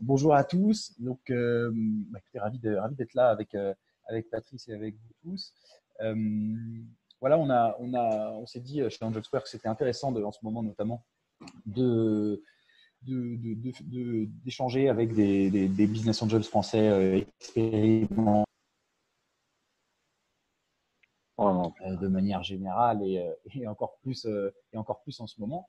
bonjour à tous. Donc, euh, bah, ravi d'être là avec, euh, avec Patrice et avec vous tous. Euh, voilà, on, a, on, a, on s'est dit chez Angel Square que c'était intéressant de, en ce moment notamment de, d'échanger avec des, des, business angels français expérimentés de manière générale et, et, encore plus, et encore plus en ce moment.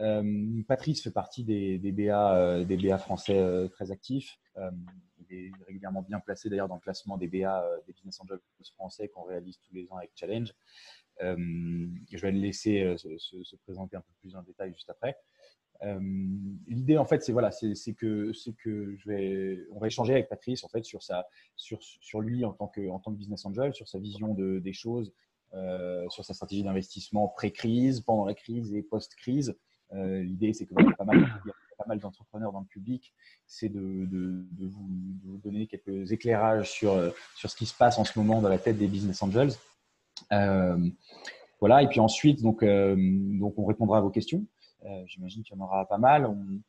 Euh, Patrice fait partie des, BA, euh, des BA français euh, très actifs. il est régulièrement bien placé d'ailleurs dans le classement des BA des Business Angels français qu'on réalise tous les ans avec Challenge. je vais le laisser se, présenter un peu plus en détail juste après. L'idée, en fait, c'est voilà, que que je vais, on va échanger avec Patrice en fait sur sa, sur, lui en tant que en tant que business angel, sur sa vision de, des choses, sur sa stratégie d'investissement pré-crise, pendant la crise et post-crise. Euh, l'idée, c'est que y a pas mal, d'entrepreneurs dans le public, c'est de, vous, donner quelques éclairages sur, sur ce qui se passe en ce moment dans la tête des business angels. Euh, voilà, et puis ensuite, donc, euh, donc on répondra à vos questions. J'imagine qu'il y en aura pas mal. On,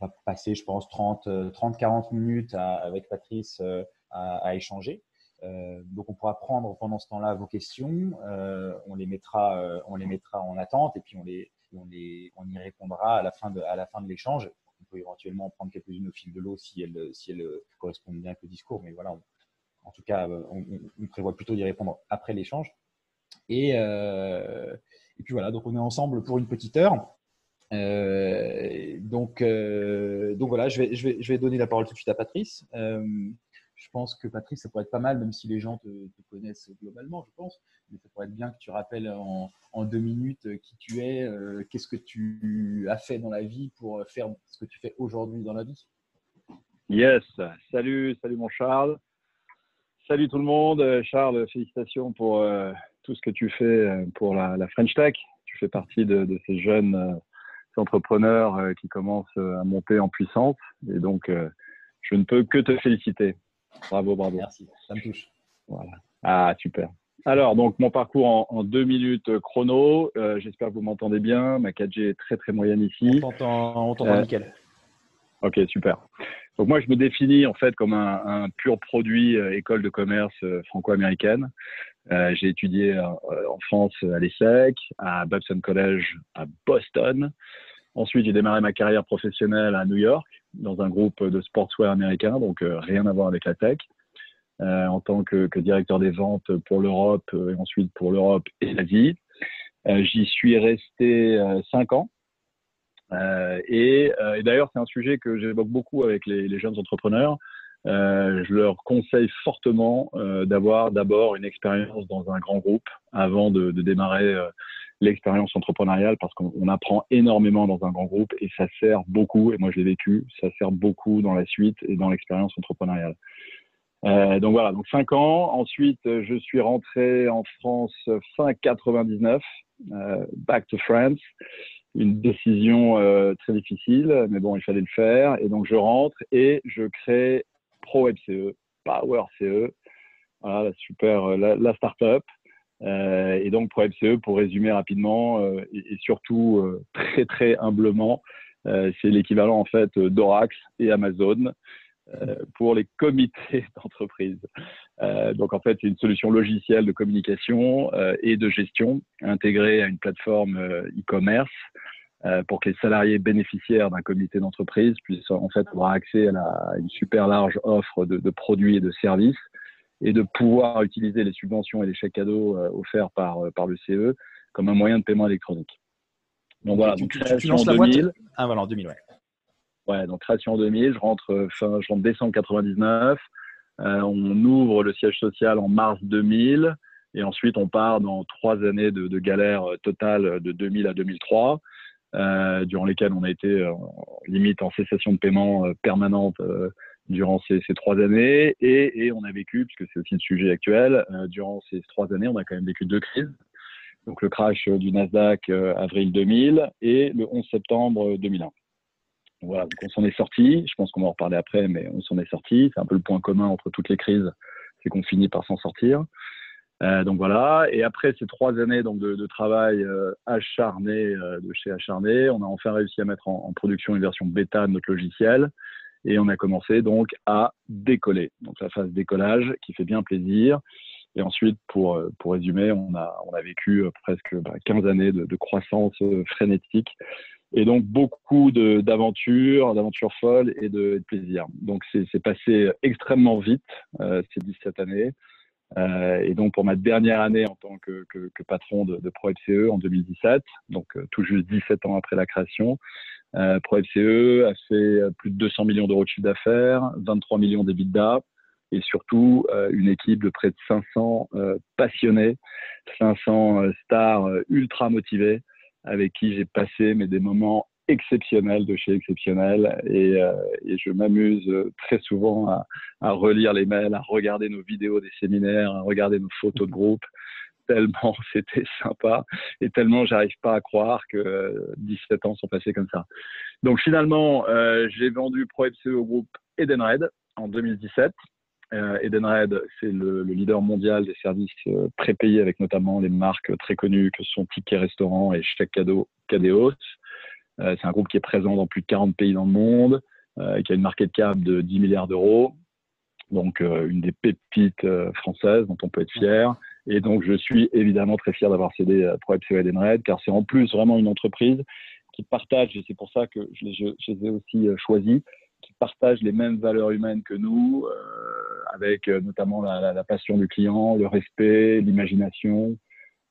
va passer, je pense, 30-40 minutes avec Patrice à, échanger. Euh, donc, on pourra prendre pendant ce temps-là vos questions. Euh, on, les mettra, euh, on les mettra en attente et puis on, les, on, les, on y répondra à la fin de, à la fin de l'échange. On peut éventuellement en prendre quelques-unes au fil de l'eau si elles, si elles correspondent bien avec le discours. Mais voilà, en tout cas, on, on, prévoit plutôt d'y répondre après l'échange. Et, et, puis voilà, donc on est ensemble pour une petite heure. donc, donc voilà, je vais, je, vais, je vais donner la parole tout de suite à Patrice je pense que Patrice, ça pourrait être pas mal, même si les gens te, connaissent globalement, je pense. Mais ça pourrait être bien que tu rappelles en, deux minutes euh, qui tu es, euh, qu'est-ce que tu as fait dans la vie pour faire ce que tu fais aujourd'hui dans la vie. Yes, salut, salut mon Charles. Salut tout le monde. Euh, Charles, félicitations pour tout ce que tu fais pour la, French Tech. Tu fais partie de ces jeunes entrepreneurs qui commencent à monter en puissance. Et donc, je ne peux que te féliciter. Bravo, bravo. Merci, ça me touche. Voilà. Ah, super. Alors, donc, mon parcours en, deux minutes euh, chrono. Euh, j'espère que vous m'entendez bien. Ma 4G est très, très moyenne ici. On t'entend euh, nickel. Ok, super. Donc, moi, je me définis en fait comme un, pur produit école de commerce franco-américaine. J'ai étudié en France à l'ESSEC, à Babson College à Boston. Ensuite, j'ai démarré ma carrière professionnelle à New York dans un groupe de sportswear américain, donc euh, rien à voir avec la tech, euh, en tant que, directeur des ventes pour l'Europe euh, et ensuite pour l'Europe et l'Asie. J'y suis resté cinq ans. et, d'ailleurs, c'est un sujet que j'évoque beaucoup avec les, jeunes entrepreneurs. Je leur conseille fortement d'avoir d'abord une expérience dans un grand groupe avant de, démarrer l'expérience entrepreneuriale parce qu'on apprend énormément dans un grand groupe et ça sert beaucoup, et moi je l'ai vécu, ça sert beaucoup dans la suite et dans l'expérience entrepreneuriale. Euh, donc voilà, donc 5 ans. Ensuite, je suis rentré en France fin 99, euh, back to France. Une décision euh, très difficile, mais bon, il fallait le faire. Et donc je rentre et je crée Pro PowerCE, Power CE, voilà, la super, la, la start-up. Euh, et donc pour FCE, pour résumer rapidement euh, et, surtout euh, très très humblement, c'est l'équivalent en fait d'Orax et Amazon pour les comités d'entreprise. donc en fait, c'est une solution logicielle de communication et de gestion intégrée à une plateforme e-commerce pour que les salariés bénéficiaires d'un comité d'entreprise puissent en fait avoir accès à, une super large offre de, de, produits et de services et de pouvoir utiliser les subventions et les chèques cadeaux euh, offerts par, euh, par le CE comme un moyen de paiement électronique. Donc voilà, donc, création en 2000. Ah voilà, en 2000, ouais. Ouais, donc création en 2000, je rentre, euh, fin, je rentre décembre 99, on ouvre le siège social en mars 2000, et ensuite on part dans trois années de, de galère totale de 2000 à 2003, euh, durant lesquelles on a été limite en cessation de paiement permanente durant ces, trois années et, et, on a vécu, puisque c'est aussi le sujet actuel, euh, durant ces trois années, on a quand même vécu deux crises. Donc le crash du Nasdaq euh, avril 2000 et le 11 septembre 2001. voilà, donc on s'en est sorti. Je pense qu'on va en reparler après, mais on s'en est sorti. C'est un peu le point commun entre toutes les crises, c'est qu'on finit par s'en sortir. Donc voilà. Et après ces trois années donc de, travail acharné de chez acharné, on a enfin réussi à mettre en, en, production une version bêta de notre logiciel et on a commencé donc à décoller. Donc la phase décollage qui fait bien plaisir. Et ensuite, pour, pour résumer, on a, on a vécu presque 15 bah, années de, de croissance frénétique et donc beaucoup d'aventures, d'aventures folles et de, plaisir. Donc c'est passé extrêmement vite euh, ces 17 années. Euh, et donc pour ma dernière année en tant que, que, que patron de, de ProFCE en 2017, donc euh, tout juste 17 ans après la création, euh, ProFCE a fait plus de 200 millions d'euros de chiffre d'affaires, 23 millions d'EBITDA et surtout euh, une équipe de près de 500 euh, passionnés, 500 stars ultra motivés avec qui j'ai passé mais des moments exceptionnels de chez exceptionnel et, euh, et je m'amuse très souvent à, à, relire les mails, à regarder nos vidéos des séminaires, à regarder nos photos de groupe tellement c'était sympa et tellement j'arrive pas à croire que 17 ans sont passés comme ça. Donc finalement, euh, j'ai vendu ProFCE au groupe Edenred en 2017 euh, Edenred, c'est le, leader mondial des services euh, prépayés avec notamment les marques très connues que sont Ticket Restaurant et Chèque Cadeau Cadeos. Euh, c'est un groupe qui est présent dans plus de 40 pays dans le monde, qui a une market cap de 10 milliards d'euros. Donc, une des pépites françaises dont on peut être fier. Et donc, je suis évidemment très fier d'avoir cédé pour FCO Edenred, car c'est en plus vraiment une entreprise qui partage, et c'est pour ça que je je les ai aussi choisis, qui partagent les mêmes valeurs humaines que nous, euh, avec euh, notamment la, la, passion du client, le respect, l'imagination,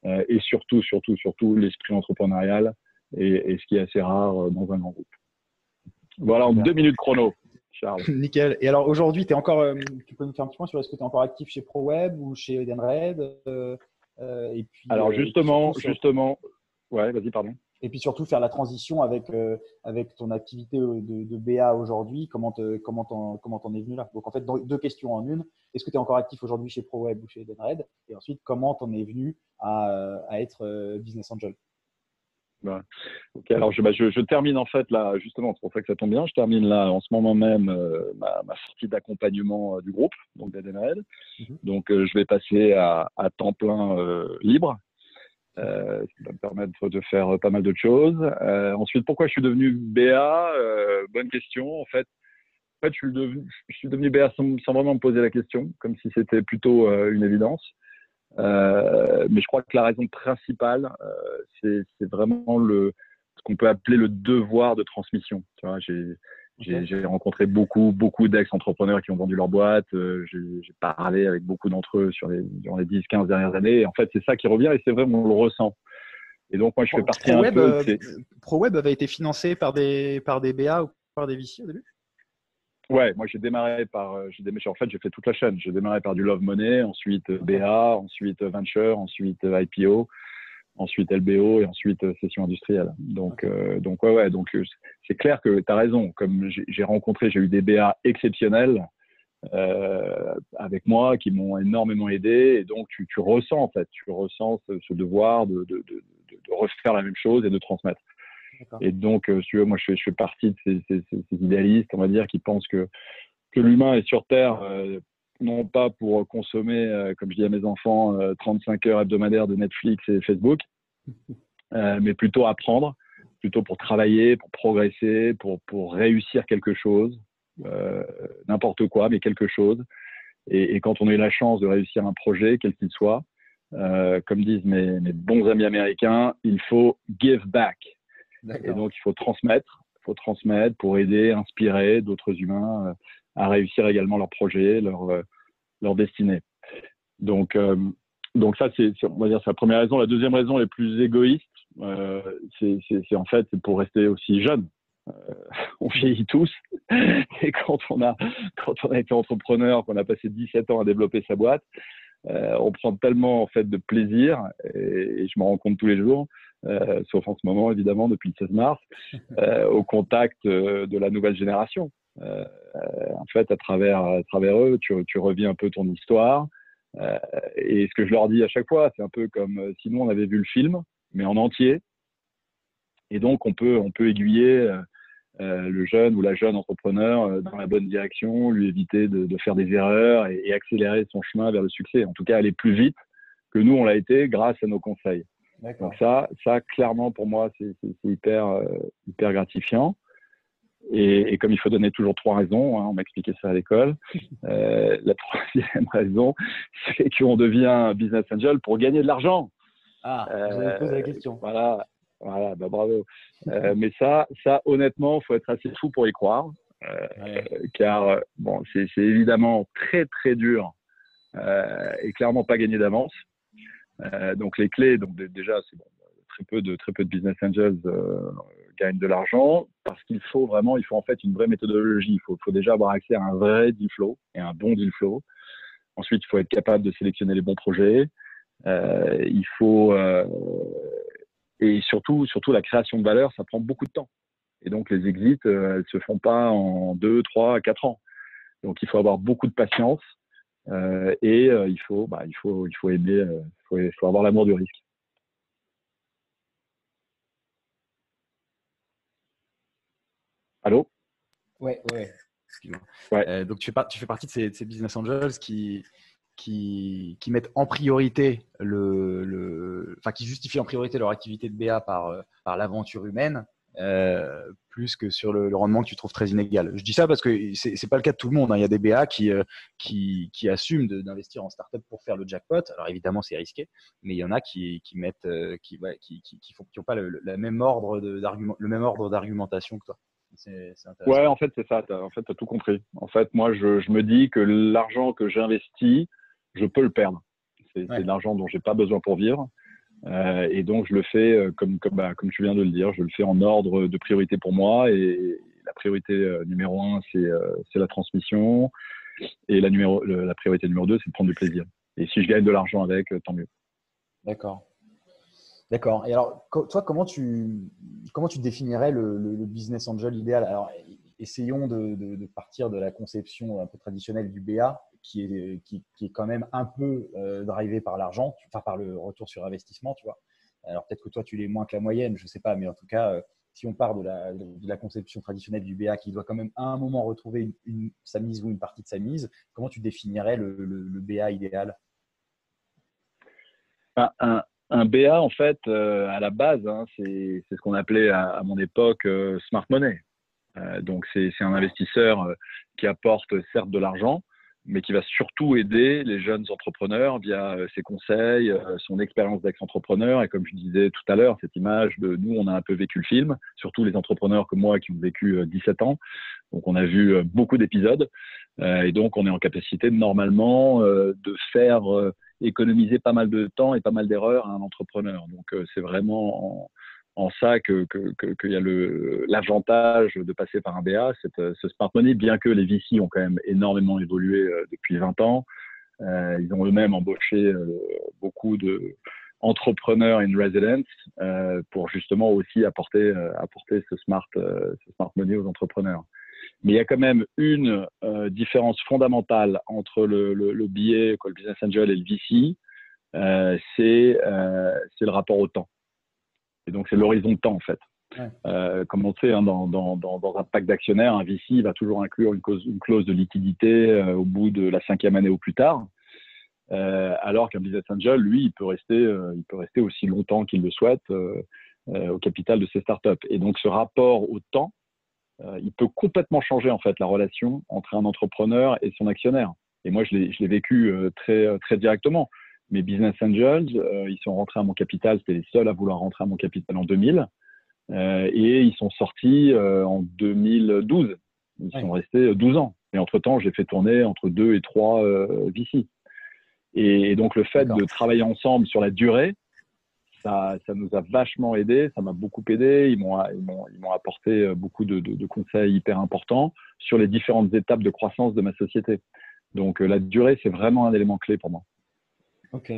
euh, et surtout, surtout, surtout l'esprit entrepreneurial, et, et, ce qui est assez rare dans un grand groupe. Voilà, en deux minutes chrono. Charles. Nickel. Et alors aujourd'hui, es encore, tu peux nous faire un petit point sur est-ce que tu es encore actif chez ProWeb ou chez Edenred et puis, Alors justement, justement, ouais, vas-y, pardon et puis surtout faire la transition avec, euh, avec ton activité de, de BA aujourd'hui. Comment t'en comment comment en es venu là? Donc en fait, deux questions en une. Est-ce que tu es encore actif aujourd'hui chez ProWeb ou chez Edenred? Et ensuite, comment t'en es venu à, euh, à être euh, business angel? Bah, ok, alors je, bah, je, je, termine en fait là, justement, c'est pour ça que ça tombe bien. Je termine là en ce moment même ma, ma, sortie d'accompagnement du groupe, donc d'Edenred. Mhm. Donc je vais passer à, à temps plein libre euh, ça va me permettre de faire pas mal d'autres choses. Euh, ensuite, pourquoi je suis devenu BA euh, Bonne question. En fait, en fait je, suis devenu, je suis devenu BA sans, sans, vraiment me poser la question, comme si c'était plutôt euh, une évidence. Euh, mais je crois que la raison principale, c'est vraiment le, ce qu'on peut appeler le devoir de transmission. Tu vois, j'ai j'ai rencontré beaucoup, beaucoup d'ex-entrepreneurs qui ont vendu leur boîte. Euh, j'ai parlé avec beaucoup d'entre eux sur les, durant les 10, 15 dernières années. Et en fait, c'est ça qui revient et c'est vrai, on le ressent. Et donc, moi, je fais partie un peu. Euh, ProWeb avait été financé par des, par des BA ou par des VC au début? Ouais, moi j'ai démarré par, euh, j'ai démarré, en fait j'ai fait toute la chaîne. J'ai démarré par du Love Money, ensuite BA, ensuite Venture, ensuite IPO, ensuite LBO et ensuite euh, session industrielle. Donc, euh, donc ouais, ouais, donc euh, c'est clair que tu as raison. Comme j'ai rencontré, j'ai eu des BA exceptionnels euh, avec moi qui m'ont énormément aidé et donc tu, tu, ressens en fait, tu ressens ce, devoir de, de, de, de, refaire la même chose et de transmettre. Et donc, euh, tu veux, moi je fais, je fais partie de ces, ces, ces, idéalistes, on va dire, qui pensent que que l'humain est sur Terre non pas pour consommer, euh, comme je dis à mes enfants, 35 euh, heures hebdomadaires de Netflix et Facebook, euh, mais plutôt apprendre, plutôt pour travailler, pour progresser, pour, pour réussir quelque chose, n'importe quoi, mais quelque chose. Et, et, quand on a eu la chance de réussir un projet, quel qu'il soit, comme disent mes, mes, bons amis américains, il faut give back. Et donc, il faut transmettre, il faut transmettre pour aider, inspirer d'autres humains à réussir également leur projet, leur, euh, leur destinée. Donc, euh, donc ça, c'est, on va dire, c'est la première raison. La deuxième raison, les plus égoïste, euh, c'est, en fait pour rester aussi jeune. Euh, on vieillit tous. Et quand on a, quand on a été entrepreneur, qu'on a passé 17 ans à développer sa boîte, euh, on prend tellement en fait de plaisir, et, et je me rends compte tous les jours, euh, sauf en ce moment évidemment depuis le 16 mars, euh, au contact de la nouvelle génération. Euh, en fait, à travers, à travers eux, tu, tu revis un peu ton histoire. Euh, et ce que je leur dis à chaque fois, c'est un peu comme euh, si nous on avait vu le film, mais en entier. Et donc on peut, on peut aiguiller euh, le jeune ou la jeune entrepreneur dans la bonne direction, lui éviter de, de faire des erreurs et, et, accélérer son chemin vers le succès. En tout cas, aller plus vite que nous, on l'a été grâce à nos conseils. Donc ça, ça clairement pour moi, c'est hyper, euh, hyper gratifiant. Et, et, comme il faut donner toujours trois raisons, hein, on m'a expliqué ça à l'école. Euh, la troisième raison, c'est qu'on devient business angel pour gagner de l'argent. Ah, vous avez posé la question. Voilà, voilà, bah bravo. euh, mais ça, ça, honnêtement, faut être assez fou pour y croire, euh, car bon, c'est évidemment très très dur euh, et clairement pas gagné d'avance. Euh, donc les clés, donc déjà, c'est bon, très peu de très peu de business angels euh, gagnent de l'argent parce qu'il faut vraiment, il faut en fait une vraie méthodologie. Il faut, faut déjà avoir accès à un vrai deal flow et un bon deal flow. Ensuite, il faut être capable de sélectionner les bons projets. Euh, il faut euh, et surtout, surtout la création de valeur, ça prend beaucoup de temps. Et donc les exits, euh, elles se font pas en deux, trois, quatre ans. Donc il faut avoir beaucoup de patience euh, et euh, il faut, bah, il faut, il faut aimer, faut, il faut avoir l'amour du risque. Allô? Ouais, ouais. ouais. Euh, donc tu fais, tu fais partie de ces, de ces, business angels qui, qui, qui mettent en priorité le, le, enfin qui justifient en priorité leur activité de BA par, par l'aventure humaine euh, plus que sur le, le, rendement que tu trouves très inégal. Je dis ça parce que c'est n'est pas le cas de tout le monde. Hein. Il y a des BA qui, euh, qui, qui assument d'investir en startup pour faire le jackpot. Alors évidemment, c'est risqué, mais il y en a qui, qui mettent, euh, qui, ouais, qui, qui, qui, font, qui ont pas le, le, même ordre d'argument, le même ordre d'argumentation que toi. Ouais, en fait, c'est ça. As, en fait, tu as tout compris. En fait, moi, je, je me dis que l'argent que j'investis, je peux le perdre. C'est ouais. de l'argent dont j'ai pas besoin pour vivre. Euh, et donc, je le fais euh, comme, bah, comme tu viens de le dire, je le fais en ordre de priorité pour moi. Et la priorité euh, numéro un, c'est la transmission. Et la, numéro, la priorité numéro deux, c'est de prendre du plaisir. Et si je gagne de l'argent avec, tant mieux. D'accord. D'accord. Et alors, toi, comment tu, comment tu définirais le, business angel idéal? Alors, essayons de, partir de la conception un peu traditionnelle du BA qui est, qui, est quand même un peu euh, drivé par l'argent, enfin par le retour sur investissement, tu vois. Alors peut-être que toi, tu l'es moins que la moyenne, je ne sais pas, mais en tout cas, euh, si on part de la, conception traditionnelle du BA qui doit quand même à un moment retrouver sa mise ou une partie de sa mise, comment tu définirais le, BA idéal? Un, un, BA, en fait, euh, à la base, hein, c'est ce qu'on appelait à, mon époque smart money. Donc c'est un investisseur qui apporte certes de l'argent, mais qui va surtout aider les jeunes entrepreneurs via euh, ses conseils, euh, son expérience d'ex-entrepreneur. Et comme je disais tout à l'heure, cette image de nous, on a un peu vécu le film, surtout les entrepreneurs comme moi qui ont vécu 17 euh, ans. Donc on a vu beaucoup d'épisodes. Et donc on est en capacité normalement de faire économiser pas mal de temps et pas mal d'erreurs à un entrepreneur. Donc c'est vraiment en, ça qu'il que, que y a l'avantage de passer par un BA, cette, ce smart money, bien que les VC ont quand même énormément évolué euh, depuis 20 ans. Euh, ils ont eux-mêmes embauché euh, beaucoup de entrepreneurs in residence euh, pour justement aussi apporter euh, apporter ce smart euh, ce smart money aux entrepreneurs. Mais il y a quand même une différence fondamentale entre le, le, le billet, le business angel et le VC, c'est le rapport au temps. Et donc, c'est l'horizon de temps, en fait. Ouais. Euh, comme on sait, hein, dans, dans, dans, dans, un pack d'actionnaires, un VC va toujours inclure une, cause, une clause de liquidité euh, au bout de la cinquième année ou plus tard. Euh, alors qu'un business angel, lui, il peut rester, il peut rester aussi longtemps qu'il le souhaite au capital de ses startups. Et donc, ce rapport au temps, il peut complètement changer en fait la relation entre un entrepreneur et son actionnaire. Et moi, je l'ai vécu très, très directement mes business angels, euh, ils sont rentrés à mon capital, c'était les seuls à vouloir rentrer à mon capital en 2000, euh, et ils sont sortis euh, en 2012. Ils ouais. sont restés 12 ans. Et entre-temps, j'ai fait tourner entre deux et trois euh, VC. Et, et, donc, le fait de travailler ensemble sur la durée, ça, ça nous a vachement aidé, ça m'a beaucoup aidé. Ils m'ont ils m'ont apporté beaucoup de, de, de, conseils hyper importants sur les différentes étapes de croissance de ma société. Donc, la durée, c'est vraiment un élément clé pour moi. Ok.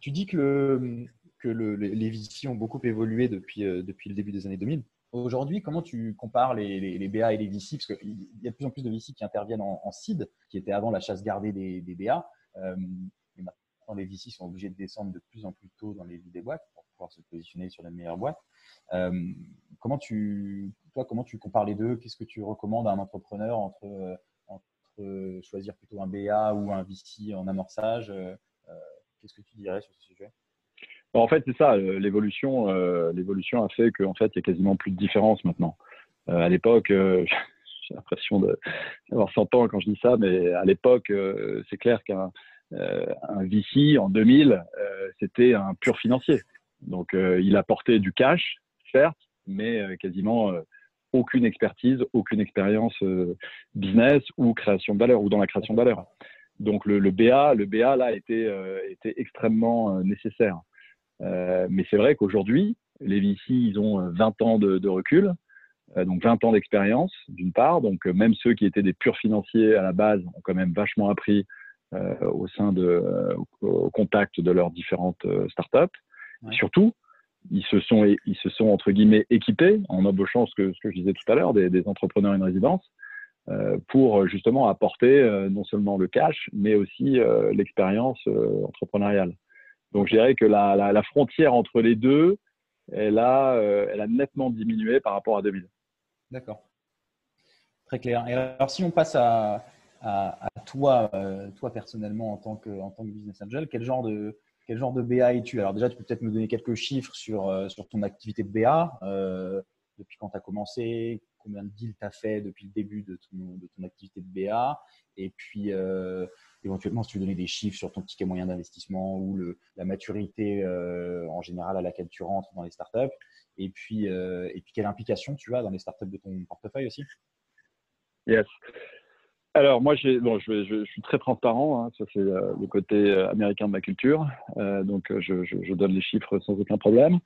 Tu dis que, que le, les VC ont beaucoup évolué depuis, euh, depuis le début des années 2000. Aujourd'hui, comment tu compares les, les, BA et les VC Parce qu'il y a de plus en plus de VC qui interviennent en, en seed, qui était avant la chasse gardée des, des BA. Euh, et maintenant, les VC sont obligés de descendre de plus en plus tôt dans les vies des boîtes pour pouvoir se positionner sur les meilleures boîtes. Euh, comment tu, toi, comment tu compares les deux? Qu'est-ce que tu recommandes à un entrepreneur entre, entre choisir plutôt un BA ou un VC en amorçage Qu'est-ce que tu dirais sur ce sujet? En fait, c'est ça. L'évolution, l'évolution a fait qu'en fait, il y a quasiment plus de différence maintenant. à l'époque, j'ai l'impression d'avoir 100 ans quand je dis ça, mais à l'époque, c'est clair qu'un un VC en 2000, c'était un pur financier. Donc, il apportait du cash, certes, mais quasiment aucune expertise, aucune expérience euh, business ou création de valeur ou dans la création de valeur. Donc le, BA, le BA là était, euh, était extrêmement euh, nécessaire. mais c'est vrai qu'aujourd'hui, les VC, ils ont 20 ans de, recul, donc 20 ans d'expérience d'une part. Donc même ceux qui étaient des purs financiers à la base ont quand même vachement appris au sein de, au contact de leurs différentes startups. Surtout, ils se sont, ils se sont entre guillemets équipés en embauchant ce que, ce que je disais tout à l'heure, des, des entrepreneurs en résidence, euh, pour justement apporter euh, non seulement le cash, mais aussi euh, l'expérience euh, entrepreneuriale. Donc je dirais que la, la, frontière entre les deux, elle a, euh, elle a nettement diminué par rapport à 2000. D'accord. Très clair. Et alors si on passe à, à, toi, toi personnellement en tant que, en tant que business angel, quel genre de quel genre de BA es-tu? Alors déjà, tu peux peut-être me donner quelques chiffres sur, euh, sur ton activité de BA, euh, depuis quand tu as commencé, combien de deals tu as fait depuis le début de ton, activité de BA, et puis euh, éventuellement si tu veux donner des chiffres sur ton ticket moyen d'investissement ou la maturité en général à laquelle tu rentres dans les startups, et puis, et puis quelle implication tu as dans les startups de ton portefeuille aussi. Yes. Alors moi, je, suis très transparent, hein, ça c'est euh, le côté euh, américain de ma culture, euh, donc je, donne les chiffres sans aucun problème.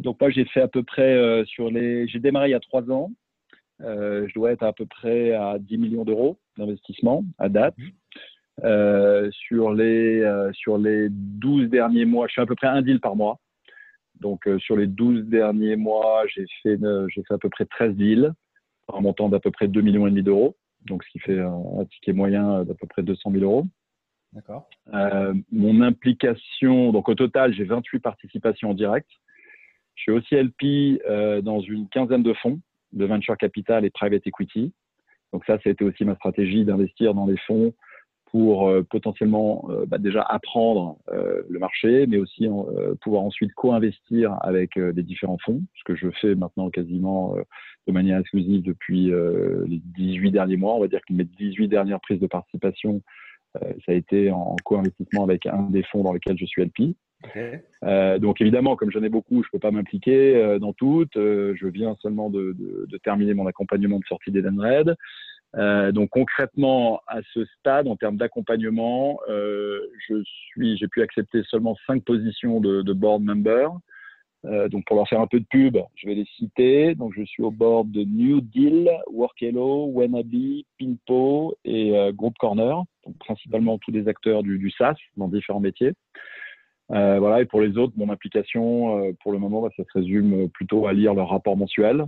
donc moi j'ai fait à peu près sur les, j'ai démarré il y a trois ans, je dois être à peu près à 10 millions d'euros d'investissement à date. sur les sur les 12 derniers mois, je fais à peu près un deal par mois. Donc sur les 12 derniers mois, j'ai fait j'ai fait à peu près 13 deals, en montant d'à peu près 2 millions et demi d'euros donc ce qui fait un, ticket moyen d'à peu près 200 000 euros. D'accord. Euh, mon implication, donc au total, j'ai 28 participations en direct. Je suis aussi LP euh, dans une quinzaine de fonds de venture capital et private equity. Donc ça, c'était aussi ma stratégie d'investir dans les fonds pour euh, potentiellement euh, bah, déjà apprendre euh, le marché, mais aussi pouvoir ensuite co-investir avec les différents fonds, ce que je fais maintenant quasiment de manière exclusive depuis les 18 derniers mois. On va dire que mes 18 dernières prises de participation, ça a été en co-investissement avec un des fonds dans lesquels je suis LP. Donc évidemment, comme j'en ai beaucoup, je peux pas m'impliquer dans toutes. je viens seulement de, terminer mon accompagnement de sortie d'Edenred. Euh, donc concrètement, à ce stade, en termes d'accompagnement, euh, je j'ai pu accepter seulement cinq positions de, board member. Euh, donc pour leur faire un peu de pub, je vais les citer. Donc je suis au board de New Deal, Workello, Wenabi, Pinpo et euh, Group Corner, donc principalement tous les acteurs du, du SaaS dans différents métiers. Euh, voilà. Et pour les autres, mon implication, pour le moment, bah, ça se résume plutôt à lire leur rapport mensuel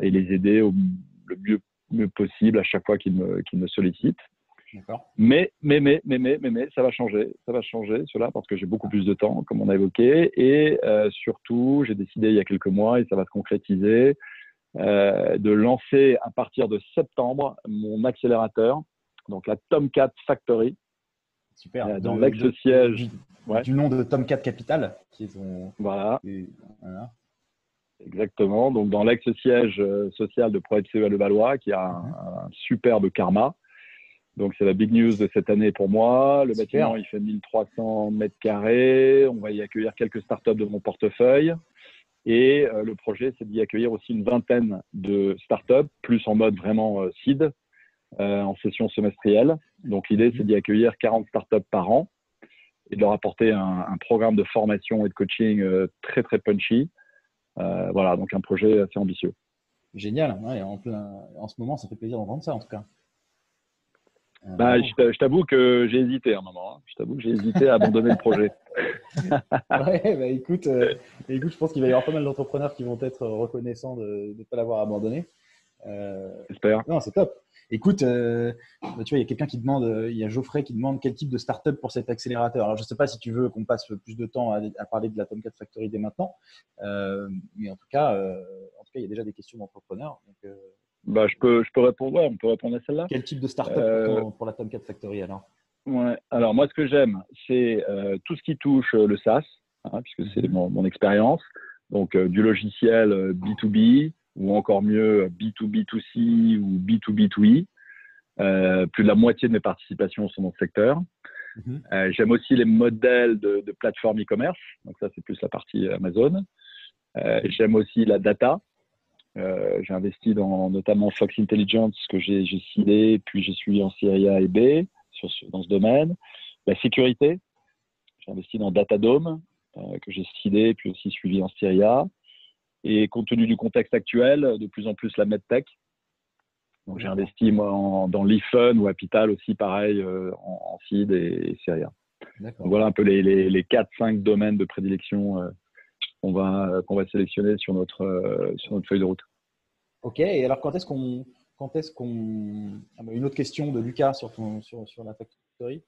et les aider au le mieux possible à chaque fois qu'il me, qu'il me sollicite. Mais, mais, mais, mais, mais, mais, mais, ça va changer. Ça va changer, cela, parce que j'ai beaucoup plus de temps, comme on a évoqué. Et euh, surtout, j'ai décidé il y a quelques mois, et ça va se concrétiser, euh, de lancer à partir de septembre mon accélérateur, donc la Tomcat Factory. Super. Dans l'ex-siège. Du, ouais. du, nom de Tomcat Capital. Qui voilà. Et, voilà. Exactement. Donc, dans l'ex-siège euh, social de ProFCE à Levallois, qui a un, un, superbe karma. Donc, c'est la big news de cette année pour moi. Le bâtiment, il fait 1300 mètres carrés. On va y accueillir quelques startups de mon portefeuille. Et euh, le projet, c'est d'y accueillir aussi une vingtaine de startups, plus en mode vraiment euh, seed, en session semestrielle. Donc, l'idée, c'est d'y accueillir 40 startups par an et de leur apporter un, un programme de formation et de coaching euh, très, très punchy euh, voilà, donc un projet assez ambitieux. Génial. Ouais, en, plein, en ce moment, ça fait plaisir d'entendre ça, en tout cas. Euh, bah, je t'avoue que j'ai hésité un moment. Hein. Je t'avoue que j'ai hésité à abandonner le projet. ouais, bah, écoute, euh, écoute, je pense qu'il va y avoir pas mal d'entrepreneurs qui vont être reconnaissants de ne pas l'avoir abandonné. Euh, J'espère. Non, c'est top. Écoute, euh, tu vois, il y a quelqu'un qui demande, il y a Geoffrey qui demande quel type de startup pour cet accélérateur. Alors, je ne sais pas si tu veux qu'on passe plus de temps à, à, parler de la Tomcat Factory dès maintenant, euh, mais en tout cas, euh, en tout cas, il y a déjà des questions d'entrepreneurs. Bah, je peux, je peux répondre. Ouais, on peut répondre à celle-là. Quel type de startup pour, pour, la Tomcat Factory alors? Ouais. Alors moi, ce que j'aime, c'est euh, tout ce qui touche le SaaS, hein, puisque c'est mon, mon expérience. Donc du logiciel B2B ou encore mieux B2B2C ou B2B2E. plus de la moitié de mes participations sont dans ce secteur. Mhm. Euh, j'aime aussi les modèles de, de plateforme e-commerce. Donc ça, c'est plus la partie Amazon. Euh, j'aime aussi la data. Euh, j'ai investi dans notamment Fox Intelligence que j'ai ciblé, puis j'ai suivi en Serie A et B sur dans ce domaine. La sécurité. J'ai investi dans Datadome que j'ai ciblé, puis aussi suivi en Serie A. Et compte tenu du contexte actuel, de plus en plus la medtech. Donc j'ai investi moi dans l'e-fun ou Apital aussi pareil euh, en, en, seed et, et voilà un peu les, les, les 4-5 domaines de prédilection euh, qu'on va, qu'on va sélectionner sur notre, euh, sur notre feuille de route. Ok, et alors quand est-ce qu'on. Quand est-ce qu'on. Ah bah, une autre question de Lucas sur, ton, sur, sur la factory.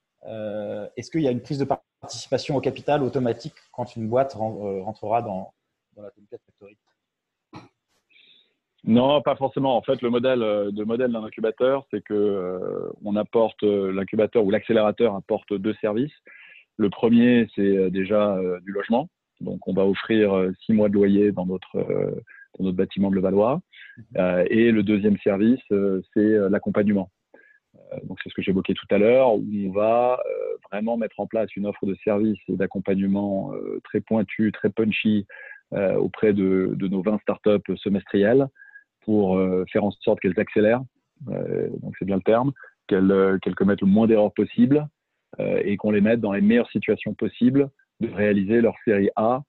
est-ce qu'il y a une prise de participation au capital automatique quand une boîte rentrera dans, dans la Tomcat Factory non, pas forcément. En fait, le modèle, euh, de modèle d'un incubateur, c'est que euh, on apporte euh, l'incubateur ou l'accélérateur apporte deux services. Le premier, c'est déjà du logement. Donc, on va offrir six mois de loyer dans notre dans notre bâtiment de Levallois. Mhm. et le deuxième service, c'est l'accompagnement. donc, c'est ce que j'évoquais tout à l'heure, où on va vraiment mettre en place une offre de services et d'accompagnement très pointue, très punchy auprès de, de nos 20 startups semestrielles pour euh, faire en sorte qu'elles accélèrent, euh, donc c'est bien le terme, euh, qu'elles commettent le moins d'erreurs possible et qu'on les mette dans les meilleures situations possibles de réaliser leur série A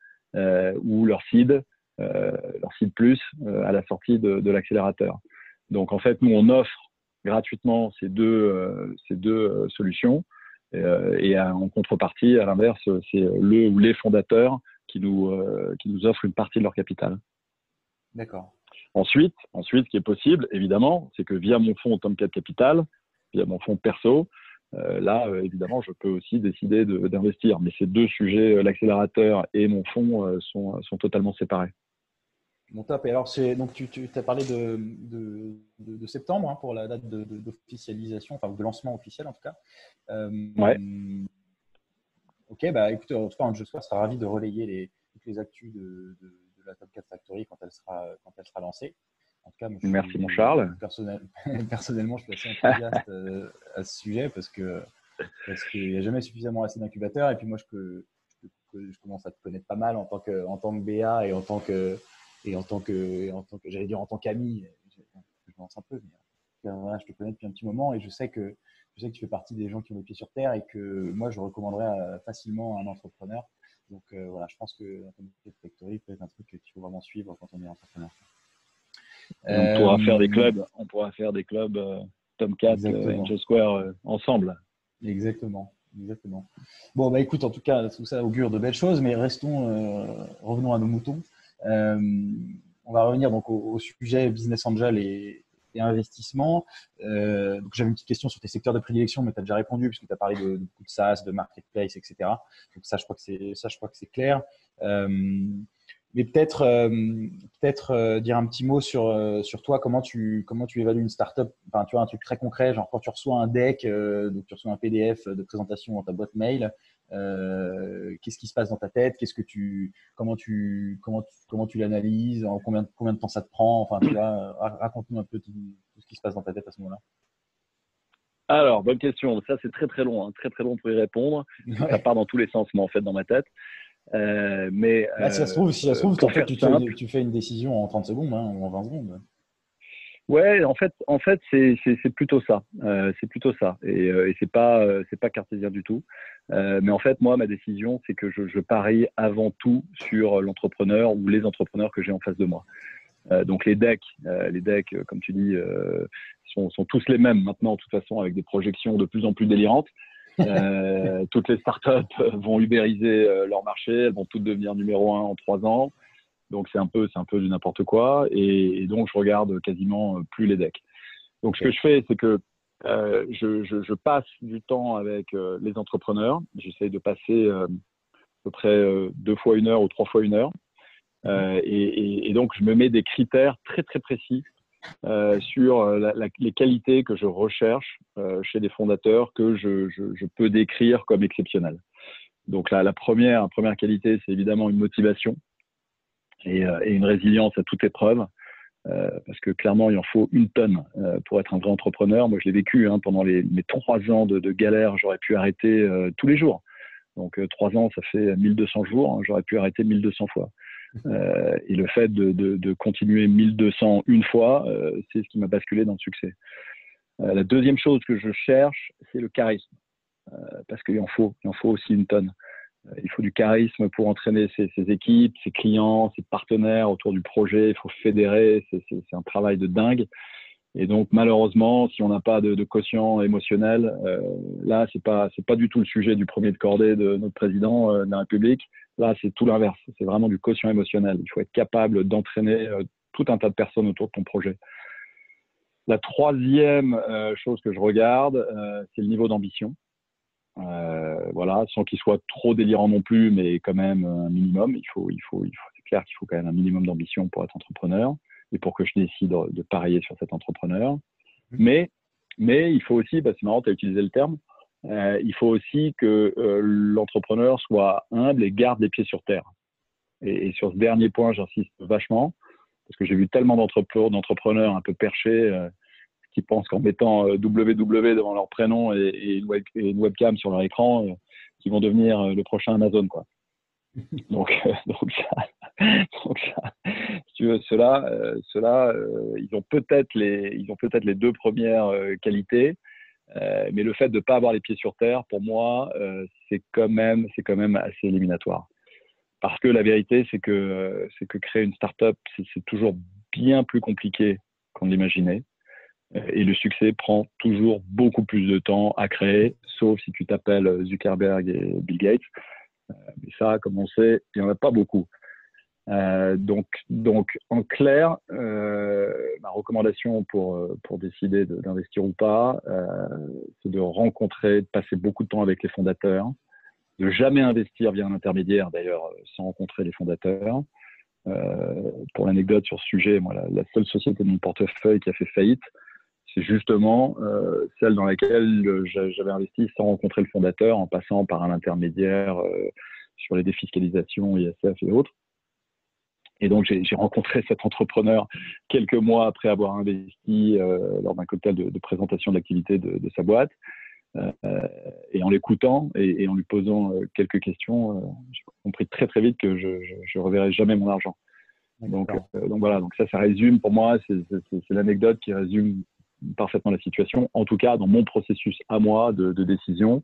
ou leur seed, leur seed plus à la sortie de, de l'accélérateur. Donc en fait, nous on offre gratuitement ces deux, ces deux solutions. et en contrepartie, à l'inverse, c'est le ou les fondateurs qui nous, qui nous offrent une partie de leur capital. D'accord. Ensuite, ensuite, ce qui est possible, évidemment, c'est que via mon fonds Tomcat Capital, via mon fonds perso, euh, là, euh, évidemment, je peux aussi décider d'investir. Mais ces deux sujets, euh, l'accélérateur et mon fonds, sont, sont, totalement séparés. Bon, top. Et alors, donc, tu, tu as parlé de, de, de, septembre hein, pour la date d'officialisation, enfin, de lancement officiel en tout cas. ouais. Ok, bah écoute, en tout cas, je serai ravi de relayer les, toutes les actus de, la Top 4 Factory quand elle sera, quand elle sera lancée. En tout cas, Merci, mon Charles. personnellement, je suis assez enthousiaste euh, à ce sujet parce que parce qu'il n'y a jamais suffisamment assez d'incubateurs. Et puis moi, je, je, commence à te connaître pas mal en tant que, en tant que BA et en tant que, et en tant que, en tant que j'allais dire en tant qu'ami. Je pense un peu, mais euh, je te connais depuis un petit moment et je sais que je sais que tu fais partie des gens qui ont les pieds sur terre et que moi, je recommanderais euh, facilement à un entrepreneur donc euh, voilà, je pense que la Factory peut être un truc qu'il faut vraiment suivre quand on est entrepreneur. On pourra faire des euh, clubs, on pourra faire des clubs euh, Tomcat, Angel Square ensemble. Exactement. Exactement. Bon, bah écoute, en tout cas, tout ça augure de belles choses, mais restons, revenons à nos moutons. on va revenir donc au, sujet business angel et, et investissement. Euh, j'avais une petite question sur tes secteurs de prédilection, mais tu as déjà répondu puisque tu as parlé de, beaucoup de SaaS, de marketplace, etc. Donc ça, je crois que c'est ça, je crois que c'est clair. Euh, mais peut-être euh, peut-être dire un petit mot sur sur toi, comment tu comment tu évalues une startup? Enfin, tu vois un truc très concret, genre quand tu reçois un deck, donc tu reçois un PDF de présentation dans ta boîte mail. Euh, qu'est-ce qui se passe dans ta tête? Qu'est-ce que tu, comment tu, comment comment tu l'analyses? Combien, combien de temps ça te prend? Enfin, tu vois, raconte-nous un peu tout, ce qui se passe dans ta tête à ce moment-là. Alors, bonne question. Ça, c'est très très long, hein. très très long pour y répondre. Ça part dans tous les sens, moi, en fait, dans ma tête. Euh, mais si ça se trouve, si ça se trouve, en fait, tu, tu, fais une décision en 30 secondes hein, ou en 20 secondes. Ouais, en fait, en fait, c'est plutôt ça. Euh, c'est plutôt ça, et, euh, et c'est pas euh, c'est pas cartésien du tout. Euh, mais en fait, moi, ma décision, c'est que je, je, parie avant tout sur l'entrepreneur ou les entrepreneurs que j'ai en face de moi. Euh, donc les decks, les decks, comme tu dis, sont, sont, tous les mêmes maintenant, de toute façon, avec des projections de plus en plus délirantes. toutes les startups vont ubériser leur marché, elles vont toutes devenir numéro un en trois ans. Donc c'est un peu, c'est un peu du n'importe quoi. Et, donc je regarde quasiment plus les decks. Donc ce que je fais, c'est que euh, je, je, je, passe du temps avec euh, les entrepreneurs. J'essaie de passer euh, à peu près euh, deux fois une heure ou trois fois une heure. Mhm. Et, et, et, donc je me mets des critères très très précis sur les qualités que je recherche chez des fondateurs que je, je, peux décrire comme exceptionnelles. Donc la, la première, première qualité, c'est évidemment une motivation et, et, une résilience à toute épreuve. Euh, parce que clairement, il en faut une tonne euh, pour être un vrai entrepreneur. Moi, je l'ai vécu hein, pendant les, mes trois ans de, de galère. J'aurais pu arrêter euh, tous les jours. Donc, trois ans, ça fait 1200 jours. Hein, j'aurais pu arrêter 1200 fois. et le fait de, de, de, continuer 1200 une fois, c'est ce qui m'a basculé dans le succès. la deuxième chose que je cherche, c'est le charisme. parce qu'il en faut, il en faut aussi une tonne. Il faut du charisme pour entraîner ses, équipes, ses clients, ses partenaires autour du projet. Il faut fédérer. C'est un travail de dingue. Et donc, malheureusement, si on n'a pas de, quotient émotionnel, euh, là, c'est pas pas du tout le sujet du premier de cordée de notre président euh, de la République. Là, c'est tout l'inverse. C'est vraiment du quotient émotionnel. Il faut être capable d'entraîner euh, tout un tas de personnes autour de ton projet. La troisième chose que je regarde, c'est le niveau d'ambition. Euh, voilà, sans qu'il soit trop délirant non plus, mais quand même un minimum. Il faut, il faut, il faut c'est clair qu'il faut quand même un minimum d'ambition pour être entrepreneur et pour que je décide de parier sur cet entrepreneur. Mmh. Mais, mais il faut aussi, bah, c'est marrant, tu as utilisé le terme, euh, il faut aussi que euh, l'entrepreneur soit humble et garde les pieds sur terre. Et, et sur ce dernier point, j'insiste vachement, parce que j'ai vu tellement d'entrepreneurs un peu perchés euh, qui pensent qu'en mettant www euh, devant leur prénom et, une, webcam sur leur écran, euh, qu'ils vont devenir euh, le prochain Amazon, quoi. donc, donc, ça, donc ça, si tu veux, ceux-là, ils ont peut-être les, ils ont peut-être les deux premières qualités, mais le fait de ne pas avoir les pieds sur terre, pour moi, c'est quand même, c'est quand même assez éliminatoire. Parce que la vérité, c'est que, c'est que créer une startup, c'est toujours bien plus compliqué qu'on l'imaginait. Et le succès prend toujours beaucoup plus de temps à créer, sauf si tu t'appelles Zuckerberg et Bill Gates. Euh, mais ça, comme on sait, il n'y en a pas beaucoup. Euh, donc, donc, en clair, euh, ma recommandation pour, pour décider d'investir ou pas, c'est de rencontrer, de passer beaucoup de temps avec les fondateurs, de jamais investir via un intermédiaire d'ailleurs sans rencontrer les fondateurs. Pour l'anecdote sur ce sujet, moi, la, seule société de mon portefeuille qui a fait faillite, c'est justement euh, celle dans laquelle euh, j'avais investi sans rencontrer le fondateur, en passant par un intermédiaire euh, sur les défiscalisations, ISF et autres. Et donc, j'ai rencontré cet entrepreneur quelques mois après avoir investi lors d'un cocktail de, présentation de l'activité de, sa boîte. et en l'écoutant et, en lui posant quelques questions, j'ai compris très très vite que je ne reverrai jamais mon argent. Donc, donc voilà, donc ça, ça résume pour moi, c'est l'anecdote qui résume parfaitement la situation, en tout cas dans mon processus à moi de, décision.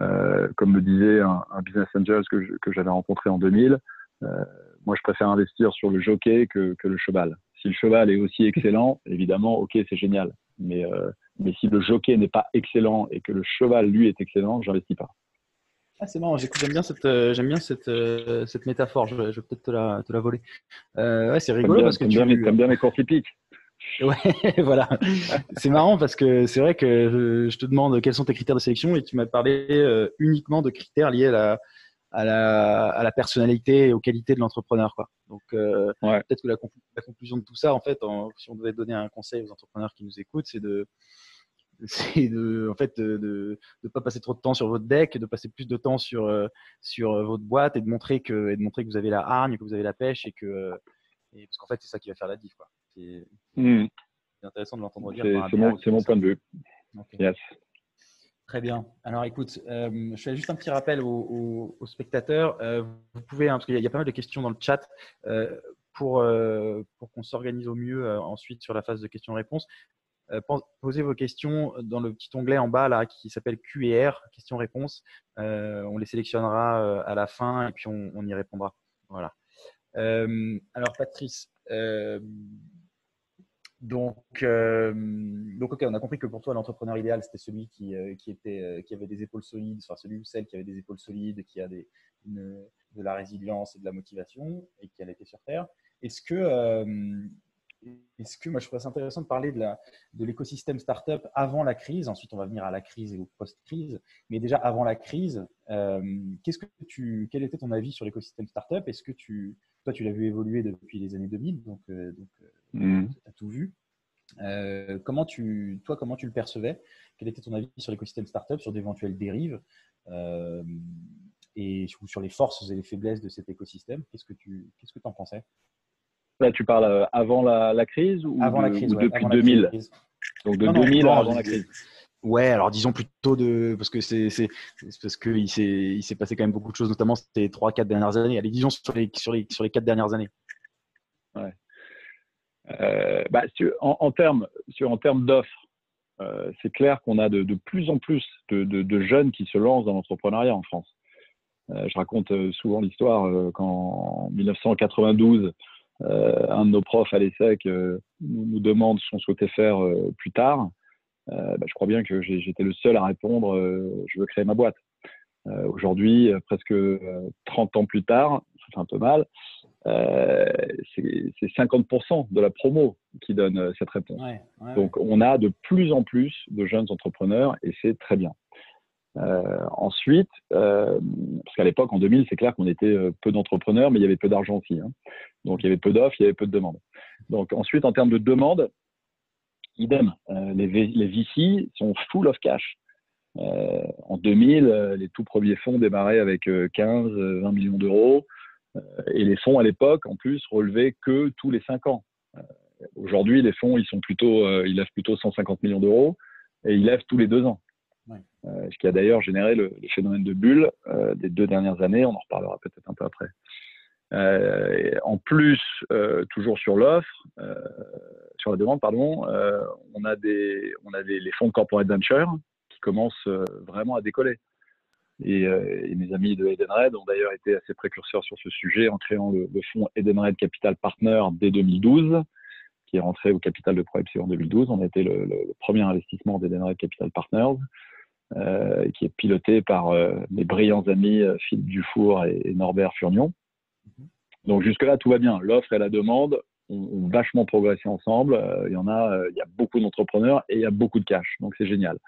Euh, comme me disait un, business angel que, j'avais rencontré en 2000, euh, moi je préfère investir sur le jockey que, que, le cheval. Si le cheval est aussi excellent, évidemment, ok, c'est génial. Mais, euh, mais si le jockey n'est pas excellent et que le cheval, lui, est excellent, j'investis pas. Ah, c'est marrant, j'aime bien cette, j'aime bien cette, cette métaphore. Je vais, je vais peut-être te la, te la voler. ouais, c'est rigolo parce que tu aimes bien, bien mes cours typiques. Ouais, voilà. C'est marrant parce que c'est vrai que je te demande quels sont tes critères de sélection et tu m'as parlé euh, uniquement de critères liés à la, à la, à la personnalité et aux qualités de l'entrepreneur. Quoi. Donc, euh, peut-être que la, la, conclusion de tout ça, en fait, si on devait donner un conseil aux entrepreneurs qui nous écoutent, c'est de, c'est de, en fait, de ne pas passer trop de temps sur votre deck, de passer plus de temps sur, euh, sur votre boîte et de montrer que, et de montrer que vous avez la hargne, que vous avez la pêche et que, et, parce qu'en fait, c'est ça qui va faire la diff. Quoi. Hmm. C'est intéressant de l'entendre dire. C'est mon, point de vue. Très bien. Alors écoute, euh, je fais juste un petit rappel aux, spectateurs. Euh, vous pouvez, hein, parce qu'il y, a pas mal de questions dans le chat, euh, pour, pour qu'on s'organise au mieux ensuite sur la phase de questions-réponses. posez vos questions dans le petit onglet en bas là qui s'appelle Q et R, questions-réponses. on les sélectionnera à la fin et puis on, on y répondra. Voilà. alors Patrice, donc, euh, donc, ok, on a compris que pour toi, l'entrepreneur idéal, c'était celui qui, euh, qui, était, euh, qui avait des épaules solides, enfin celui ou celle qui avait des épaules solides, qui a de la résilience et de la motivation et qui a été sur Terre. Est-ce que, est-ce que, moi, je trouve ça intéressant de parler de, de l'écosystème startup avant la crise. Ensuite, on va venir à la crise et au post-crise. Mais déjà, avant la crise, que tu, quel était ton avis sur l'écosystème startup? Est-ce que tu, toi, tu l'as vu évoluer depuis les années 2000, donc, donc mmh. tu as tout vu. comment tu, toi, comment tu le percevais? Quel était ton avis sur l'écosystème startup, sur d'éventuelles dérives et sur les forces et les faiblesses de cet écosystème? Qu'est-ce que tu qu'est-ce que en pensais? Là, tu parles avant la, crise ou, avant la crise, depuis 2000 Donc de 2000 avant la crise. Ouais, alors disons plutôt de parce que c'est parce que il s'est il s'est passé quand même beaucoup de choses, notamment ces trois quatre dernières années. Allez, disons sur les sur les sur les quatre dernières années. Ouais. Euh, bah, en, termes en termes d'offres, euh, c'est clair qu'on a de, de, plus en plus de, de, jeunes qui se lancent dans l'entrepreneuriat en France. Euh, je raconte souvent l'histoire qu'en 1992, un de nos profs à l'ESSEC nous, demande ce qu'on souhaitait faire plus tard. Euh, bah, je crois bien que j'étais le seul à répondre euh, je veux créer ma boîte. Euh, aujourd'hui, presque 30 ans plus tard, ça fait un peu mal, c'est 50% de la promo qui donne cette réponse. Donc, on a de plus en plus de jeunes entrepreneurs et c'est très bien. Euh, ensuite, parce qu'à l'époque, en 2000, c'est clair qu'on était peu d'entrepreneurs, mais il y avait peu d'argent aussi. Hein. Donc, il y avait peu d'offres, il y avait peu de demandes. Donc, ensuite, en termes de demandes, idem. Euh, les, les, VC sont full of cash. Euh, en 2000, euh, les tout premiers fonds démarraient avec 15, 20 millions d'euros. et les fonds à l'époque, en plus, relevaient que tous les 5 ans. Aujourd'hui, les fonds, ils sont plutôt, ils lèvent plutôt 150 millions d'euros et ils lèvent tous les deux ans. ce qui a d'ailleurs généré le, le, phénomène de bulle des deux dernières années. On en reparlera peut-être un peu après. Euh, en plus, euh, toujours sur l'offre, euh, sur la demande, pardon, on a les fonds corporate venture qui commencent vraiment à décoller. Et, mes amis de Edenred ont d'ailleurs été assez précurseurs sur ce sujet en créant le, fonds Edenred Capital Partner dès 2012, qui est rentré au capital de ProEpsi en 2012. On a été le, premier investissement d'Edenred Capital Partners, qui est piloté par mes brillants amis Philippe Dufour et, et Norbert Furnion. Donc jusque-là, tout va bien. L'offre et la demande ont, vachement progressé ensemble. Euh, il y en a, euh, il y a beaucoup d'entrepreneurs et il y a beaucoup de cash. Donc c'est génial.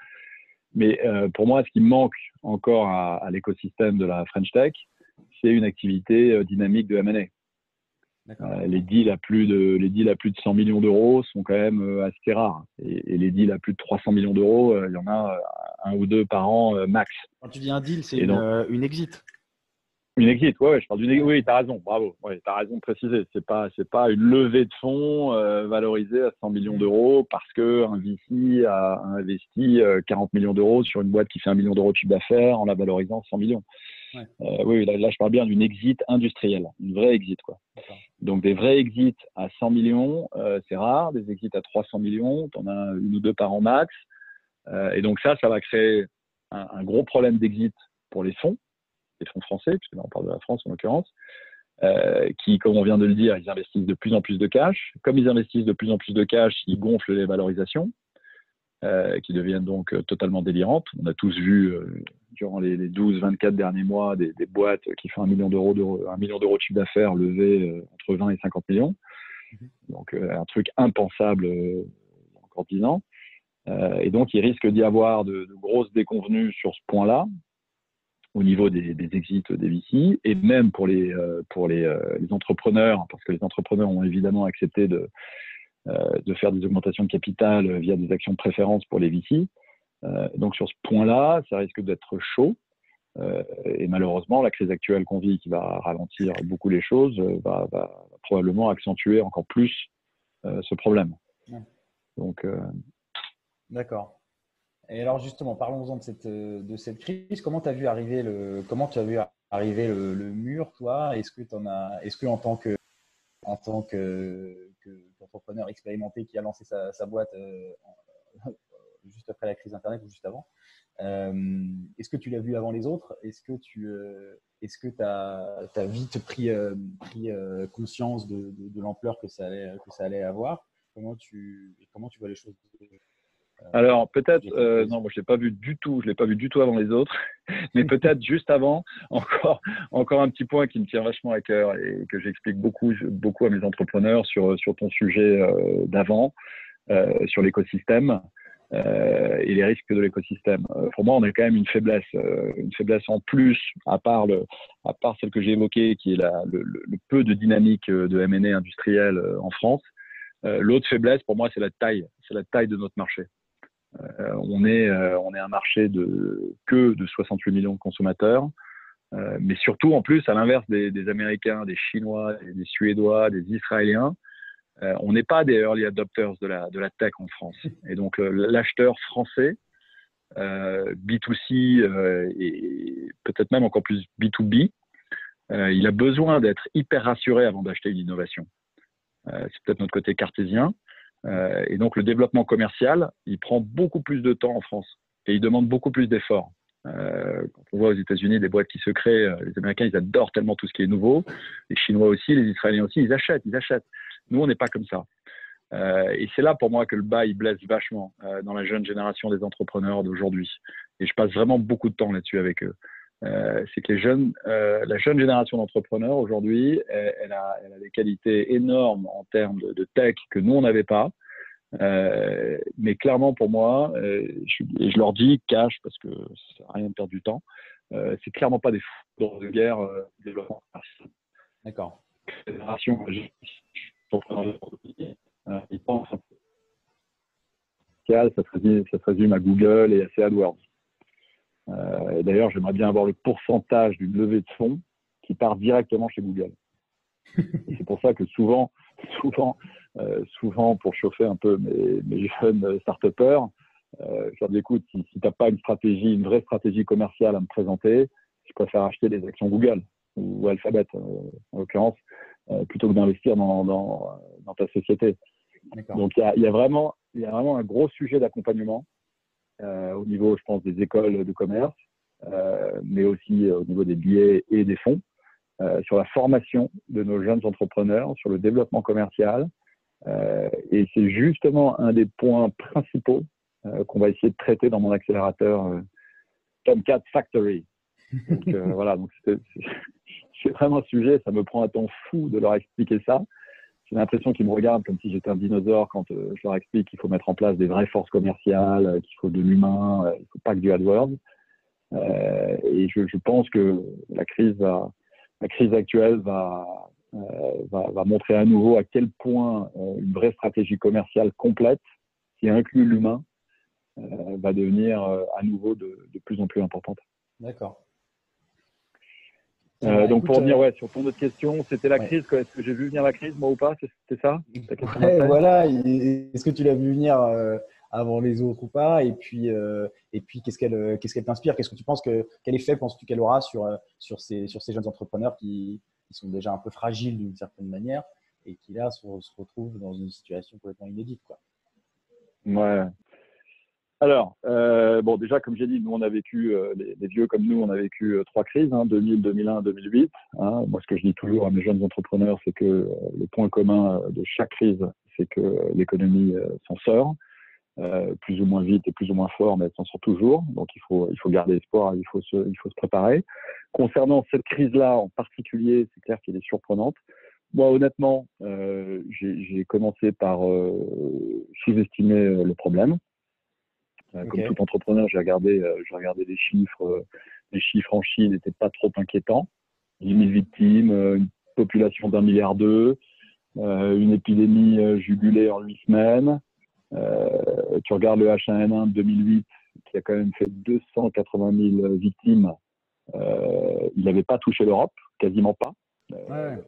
Mais euh, pour moi, ce qui manque encore à, à l'écosystème de la French Tech, c'est une activité dynamique de M&A. Les deals à plus de les deals à plus de 100 millions d'euros sont quand même assez rares et, et, les deals à plus de 300 millions d'euros, il y en a un ou deux par an max. Quand tu dis un deal, c'est une, une exit. Une exit, ouais, je parle d'une exit. Oui, tu as raison, bravo. Ouais, tu as raison de préciser. C'est pas, c'est pas une levée de fonds euh, valorisée à 100 millions d'euros parce que un VC a investi 40 euh, millions d'euros sur une boîte qui fait un million d'euros de chiffre d'affaires en la valorisant 100 millions. Ouais. Euh, oui, là, là, je parle bien d'une exit industrielle, une vraie exit, quoi. Donc, des vrais exits à 100 millions, euh, c'est rare. Des exits à 300 millions, tu en as une ou deux par an max. Euh, et donc, ça, ça va créer un, un gros problème d'exit pour les fonds les fonds français, puisque là on parle de la France en l'occurrence, euh, qui, comme on vient de le dire, ils investissent de plus en plus de cash. Comme ils investissent de plus en plus de cash, ils gonflent les valorisations, euh, qui deviennent donc euh, totalement délirantes. On a tous vu euh, durant les, les 12-24 derniers mois des, des, boîtes qui font un million d'euros de, un million d'euros de chiffre d'affaires levé euh, entre 20 et 50 millions. Mhm. Donc un truc impensable il y a encore 10 ans. et donc il risque d'y avoir de, de grosses déconvenues sur ce point-là, au niveau des, des, exits des VC et même pour les euh, pour les, euh, les, entrepreneurs parce que les entrepreneurs ont évidemment accepté de euh, de faire des augmentations de capital via des actions de préférence pour les VC. donc sur ce point-là, ça risque d'être chaud. et malheureusement, la crise actuelle qu'on vit, qui va ralentir beaucoup les choses, va, va probablement accentuer encore plus ce problème. Donc, d'accord. Et alors justement, parlons-en de cette, de cette crise. Comment tu as vu arriver le, comment tu as vu arriver le, mur, toi? Est-ce que en as, est-ce que en tant que, en tant que, que entrepreneur expérimenté qui a lancé sa, boîte euh, juste après la crise internet ou juste avant, euh, est-ce que tu l'as vu avant les autres? Est-ce que tu, euh, est-ce que tu as, vite pris, euh, euh, conscience de, de, de l'ampleur que ça allait, que ça allait avoir? Comment tu, comment tu vois les choses? Alors peut-être, euh, non, moi je l'ai pas vu du tout, je l'ai pas vu du tout avant les autres, mais peut-être juste avant, encore, encore un petit point qui me tient vachement à cœur et que j'explique beaucoup, beaucoup à mes entrepreneurs sur sur ton sujet euh, d'avant, euh, sur l'écosystème euh, et les risques de l'écosystème. Euh, pour moi, on a quand même une faiblesse, euh, une faiblesse en plus, à part le, à part celle que j'ai évoquée, qui est la, le, le, peu de dynamique de M&A industriel en France L'autre faiblesse, pour moi, c'est la taille. C'est la taille de notre marché. On, est, on est un marché de que de 68 millions de consommateurs. mais surtout, en plus, à l'inverse des, Américains, des Chinois, des, Suédois, des Israéliens, on n'est pas des early adopters de la tech en France. Et donc, l'acheteur français, B2C et peut-être même encore plus B2B, il a besoin d'être hyper rassuré avant d'acheter une innovation. C'est peut-être notre côté cartésien. Et donc, le développement commercial, il prend beaucoup plus de temps en France et il demande beaucoup plus d'efforts. Euh, on voit aux États-Unis des boîtes qui se créent, les Américains, ils adorent tellement tout ce qui est nouveau. Les Chinois aussi, les Israéliens aussi, ils achètent, ils achètent. Nous, on n'est pas comme ça. Euh, et c'est là pour moi que le bas il blesse vachement euh, dans la jeune génération des entrepreneurs d'aujourd'hui. Et je passe vraiment beaucoup de temps là-dessus avec eux. Euh, c'est que les jeunes, la jeune génération d'entrepreneurs aujourd'hui, elle, a, elle, a, des qualités énormes en termes de, de tech que nous on n'avait pas. mais clairement pour moi, je, et je leur dis cash parce que ça n'a rien de perdre du temps, c'est clairement pas des fous de guerre développement. D'accord. Euh, ils pensent ça se, ça se résume à Google et à ses AdWords. Euh, D'ailleurs, j'aimerais bien avoir le pourcentage d'une levée de fonds qui part directement chez Google. c'est pour ça que souvent, souvent, euh, souvent pour chauffer un peu mes, mes jeunes start-upers, euh, je leur dis écoute, si, si tu n'as pas une stratégie, une vraie stratégie commerciale à me présenter, je préfère acheter des actions Google ou Alphabet en l'occurrence, plutôt que d'investir dans, dans, dans, ta société. Donc il y a, y a, vraiment, il y a vraiment un gros sujet d'accompagnement au niveau, je pense, des écoles de commerce, euh, mais aussi euh, au niveau des billets et des fonds, euh, sur la formation de nos jeunes entrepreneurs, sur le développement commercial. Euh, et c'est justement un des points principaux qu'on va essayer de traiter dans mon accélérateur Tomcat Factory. Voilà, c'est vraiment un sujet, ça me prend un temps fou de leur expliquer ça j'ai l'impression qu'ils me regardent comme si j'étais un dinosaure quand euh, je leur explique qu'il faut mettre en place des vraies forces commerciales, euh, qu'il faut de l'humain, euh, ne faut pas que du AdWords. et je, pense que la crise, actuelle va, montrer à nouveau à quel point une vraie stratégie commerciale complète, qui inclut l'humain, va devenir à nouveau de plus en plus importante. D'accord. Euh, donc pour revenir euh, ouais, sur ton autre question, c'était la crise. Est-ce que j'ai vu venir la crise, moi ou pas? C'était ça? Voilà. Est-ce que tu l'as vu venir euh, avant les autres ou pas? Et puis, et puis qu'est-ce qu'elle qu'est-ce qu'elle t'inspire? Qu'est-ce que tu penses que quel effet penses-tu qu'elle aura sur sur ces sur ces jeunes entrepreneurs qui, qui sont déjà un peu fragiles d'une certaine manière et qui là se, se, retrouvent dans une situation complètement inédite quoi? Ouais. Alors, euh, bon, déjà, comme j'ai dit, nous, on a vécu, euh, les, vieux comme nous, on a vécu euh, trois crises, hein, 2000, 2001, 2008. Hein. Moi, ce que je dis toujours à mes jeunes entrepreneurs, c'est que euh, le point commun de chaque crise, c'est que l'économie s'en sort, plus ou moins vite et plus ou moins fort, mais elle s'en sort toujours. Donc, il faut, il faut garder espoir, il faut se, il faut se préparer. Concernant cette crise-là en particulier, c'est clair qu'elle est surprenante. Moi, honnêtement, j'ai commencé par sous-estimer le problème. Euh, comme tout entrepreneur, j'ai regardé, euh, j'ai regardé les chiffres. Euh, les chiffres en Chine n'étaient pas trop inquiétants. 10 000 victimes, une population d'un milliard d'eux, une épidémie jugulée en huit semaines. tu regardes le H1N1 de 2008, qui a quand même fait 280 000 victimes. il n'avait pas touché l'Europe, quasiment pas. Ouais.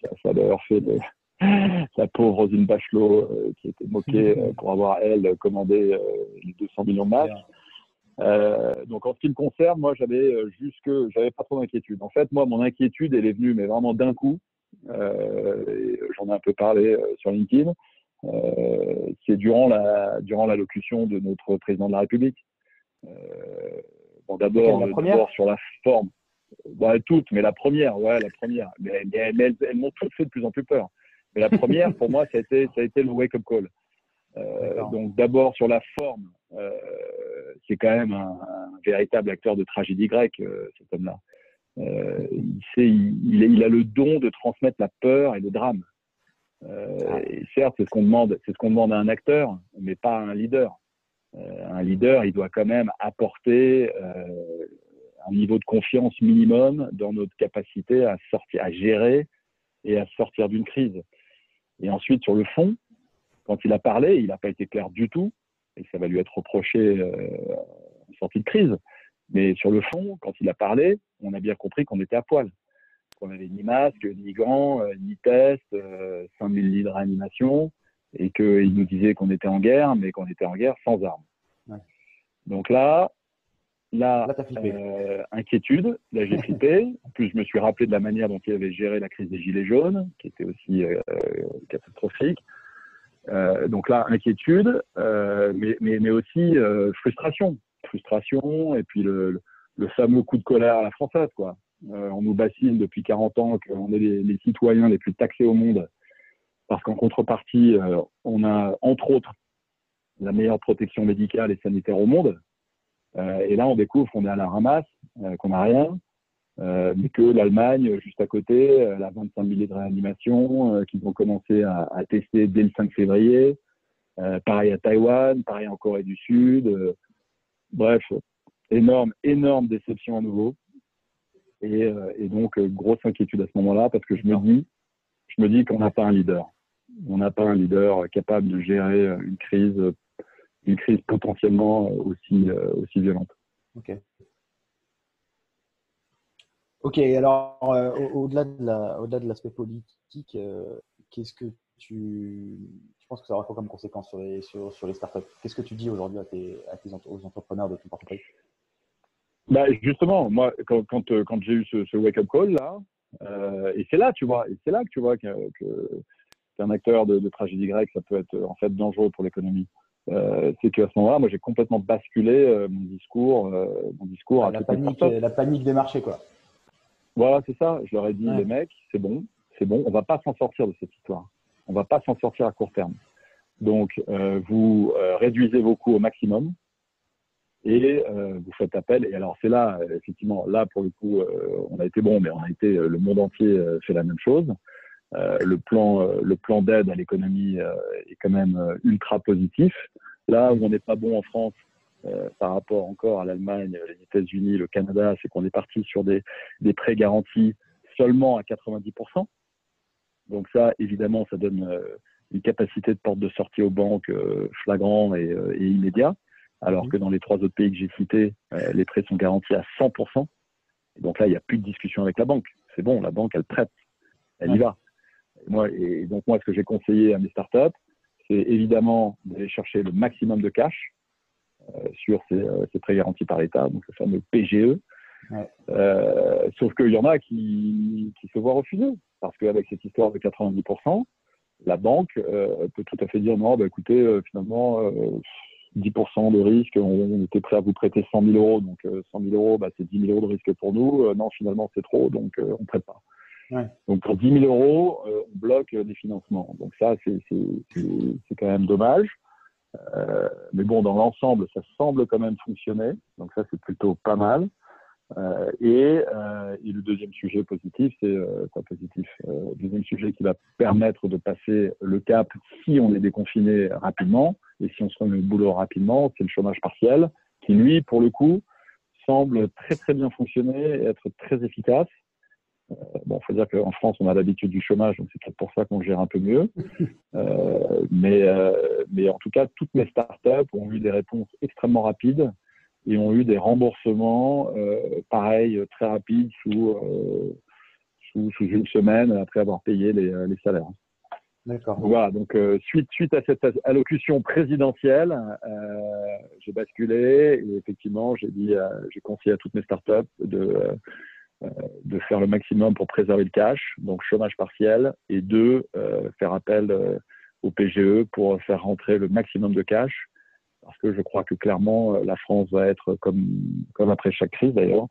Ça, ça, a d'ailleurs fait de, la pauvre Rosine Bachelot euh, qui était moquée euh, pour avoir, elle, commandé euh, les 200 millions de masques. donc en ce qui me concerne, moi j'avais jusque, j'avais pas trop d'inquiétude. En fait, moi mon inquiétude elle est venue, mais vraiment d'un coup. J'en ai un peu parlé sur LinkedIn. c'est durant la durant l'allocution de notre président de la République. bon d'abord, d'abord sur la forme. Bon, toutes, mais la première, ouais, la première. Mais, mais, mais elles, elles m'ont toutes fait de plus en plus peur. Mais la première, pour moi, ça a été, ça a été le wake-up call. Euh, donc d'abord sur la forme, euh, c'est quand même un, un, véritable acteur de tragédie grecque, euh, cet homme-là. Il, sait, il, il, a le don de transmettre la peur et le drame. Et certes, c'est ce qu'on demande, c'est ce qu'on demande à un acteur, mais pas à un leader. Un leader, il doit quand même apporter un niveau de confiance minimum dans notre capacité à sortir, à gérer et à sortir d'une crise. Et ensuite, sur le fond, quand il a parlé, il n'a pas été clair du tout, et ça va lui être reproché euh, en sortie de crise. Mais sur le fond, quand il a parlé, on a bien compris qu'on était à poil. Qu'on n'avait ni masque, ni gants, euh, ni test, 5000 lits de réanimation, et qu'il nous disait qu'on était en guerre, mais qu'on était en guerre sans armes. Donc là, là, euh, inquiétude, là j'ai flippé. En plus, je me suis rappelé de la manière dont il avait géré la crise des Gilets jaunes, qui était aussi euh, catastrophique. Euh, donc là, inquiétude, mais, mais, mais, aussi frustration. Frustration, et puis le, le, fameux coup de colère à la française. Quoi. on nous bassine depuis 40 ans qu'on est les, les, citoyens les plus taxés au monde, parce qu'en contrepartie, on a entre autres la meilleure protection médicale et sanitaire au monde. Euh, et là, on découvre qu'on est à la ramasse, euh, qu'on n'a rien, euh, mais que l'Allemagne, juste à côté, elle a 25 milliers de réanimation, qu'ils ont commencé à, à, tester dès le 5 février. pareil à Taïwan, pareil en Corée du Sud. bref, énorme, énorme déception à nouveau. Et, et donc, grosse inquiétude à ce moment-là, parce que je me dis, je me dis qu'on n'a pas un leader. On n'a pas un leader capable de gérer une crise une crise potentiellement aussi, euh, aussi violente. Ok. Ok, alors euh, au-delà de l'aspect politique, euh, qu'est-ce que tu, je pense que ça aura quoi comme conséquence sur les, sur, sur les startups? Qu'est-ce que tu dis aujourd'hui à tes, à tes, aux entrepreneurs de ton portefeuille? Bah justement, moi, quand, quand, quand j'ai eu ce, wake-up call là, et c'est là, tu vois, et c'est là que tu vois que, qu'un acteur de, de, tragédie grecque, ça peut être en fait dangereux pour l'économie. Euh, c'est qu'à ce moment-là, moi, j'ai complètement basculé euh, mon discours, euh, mon discours à la panique, la panique des marchés, quoi. Voilà, c'est ça. Je leur ai dit, les mecs, c'est bon, c'est bon, on va pas s'en sortir de cette histoire. On va pas s'en sortir à court terme. Donc, vous réduisez vos coûts au maximum et vous faites appel. Et alors, c'est là, effectivement, là pour le coup, on a été bon, mais on a été, le monde entier fait la même chose. Euh, le plan, euh, le plan d'aide à l'économie euh, est quand même ultra positif. Là où on n'est pas bon en France par rapport encore à l'Allemagne, les États-Unis, le Canada, c'est qu'on est parti sur des, des prêts garantis seulement à 90%. Donc ça, évidemment, ça donne une capacité de porte de sortie aux banques flagrant et, et immédiat, alors mmh. que dans les trois autres pays que j'ai cités, les prêts sont garantis à 100%. donc là, il n'y a plus de discussion avec la banque. C'est bon, la banque, elle prête, elle y va. Moi, et donc moi, ce que j'ai conseillé à mes startups, c'est évidemment d'aller chercher le maximum de cash euh, sur ces, euh, ces, prêts garantis par l'État, donc le fameux PGE. Euh, sauf qu'il y en a qui, qui, se voient refuser, parce qu'avec cette histoire de 90%, la banque euh, peut tout à fait dire non, bah, écoutez, euh, finalement, 10% de risque, on, était prêt à vous prêter 100 000 euros, donc 100 000 euros, bah, c'est 10 000 euros de risque pour nous. non, finalement, c'est trop, donc on ne prête pas. Donc pour 10 000 euros, euh, on bloque des financements. Donc ça, c'est quand même dommage. Euh, mais bon, dans l'ensemble, ça semble quand même fonctionner. Donc ça, c'est plutôt pas mal. Euh, et, euh, le deuxième sujet positif, c'est euh, quoi positif euh, Deuxième sujet qui va permettre de passer le cap si on est déconfiné rapidement et si on se remet au boulot rapidement, c'est le chômage partiel, qui lui, pour le coup, semble très très bien fonctionner et être très efficace. Euh, bon, faut dire qu'en France, on a l'habitude du chômage, donc c'est peut-être pour ça qu'on gère un peu mieux. Euh, mais, euh, mais en tout cas, toutes mes startups ont eu des réponses extrêmement rapides et ont eu des remboursements, euh, pareil, très rapides sous, sous, sous, une semaine après avoir payé les, les salaires. D'accord. Voilà, donc suite, suite à cette allocution présidentielle, j'ai basculé et effectivement, j'ai dit, j'ai conseillé à toutes mes startups de euh, de faire le maximum pour préserver le cash, donc chômage partiel, et deux, euh, faire appel euh, au PGE pour faire rentrer le maximum de cash, parce que je crois que clairement, la France va être, comme, comme après chaque crise d'ailleurs,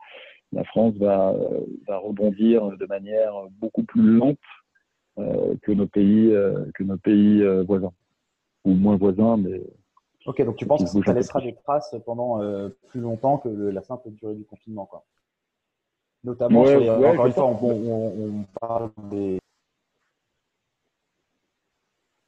la France va, va rebondir de manière beaucoup plus lente que nos pays, que nos pays voisins, ou moins voisins, mais Ok, donc tu penses que ça laissera des traces pendant plus longtemps que la simple durée du confinement, quoi. Notamment, encore une fois, on, parle des.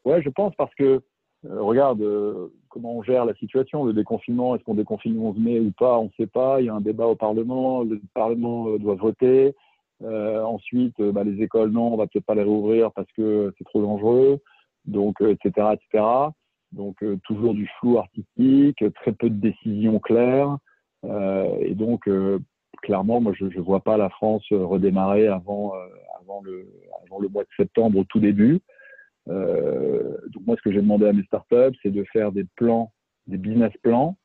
Ouais, je pense parce que, euh, regarde, euh, comment on gère la situation, le déconfinement, est-ce qu'on déconfine le 11 mai ou pas, on ne sait pas. Il y a un débat au Parlement, le Parlement euh, doit voter. ensuite, bah, les écoles, non, on va peut-être pas les rouvrir parce que c'est trop dangereux. donc etc., etc. Donc toujours du flou artistique, très peu de décisions claires, et donc clairement, moi je ne vois pas la France redémarrer avant avant le avant le mois de septembre au tout début. donc moi, ce que j'ai demandé à mes startups, c'est de faire des plans, des business plans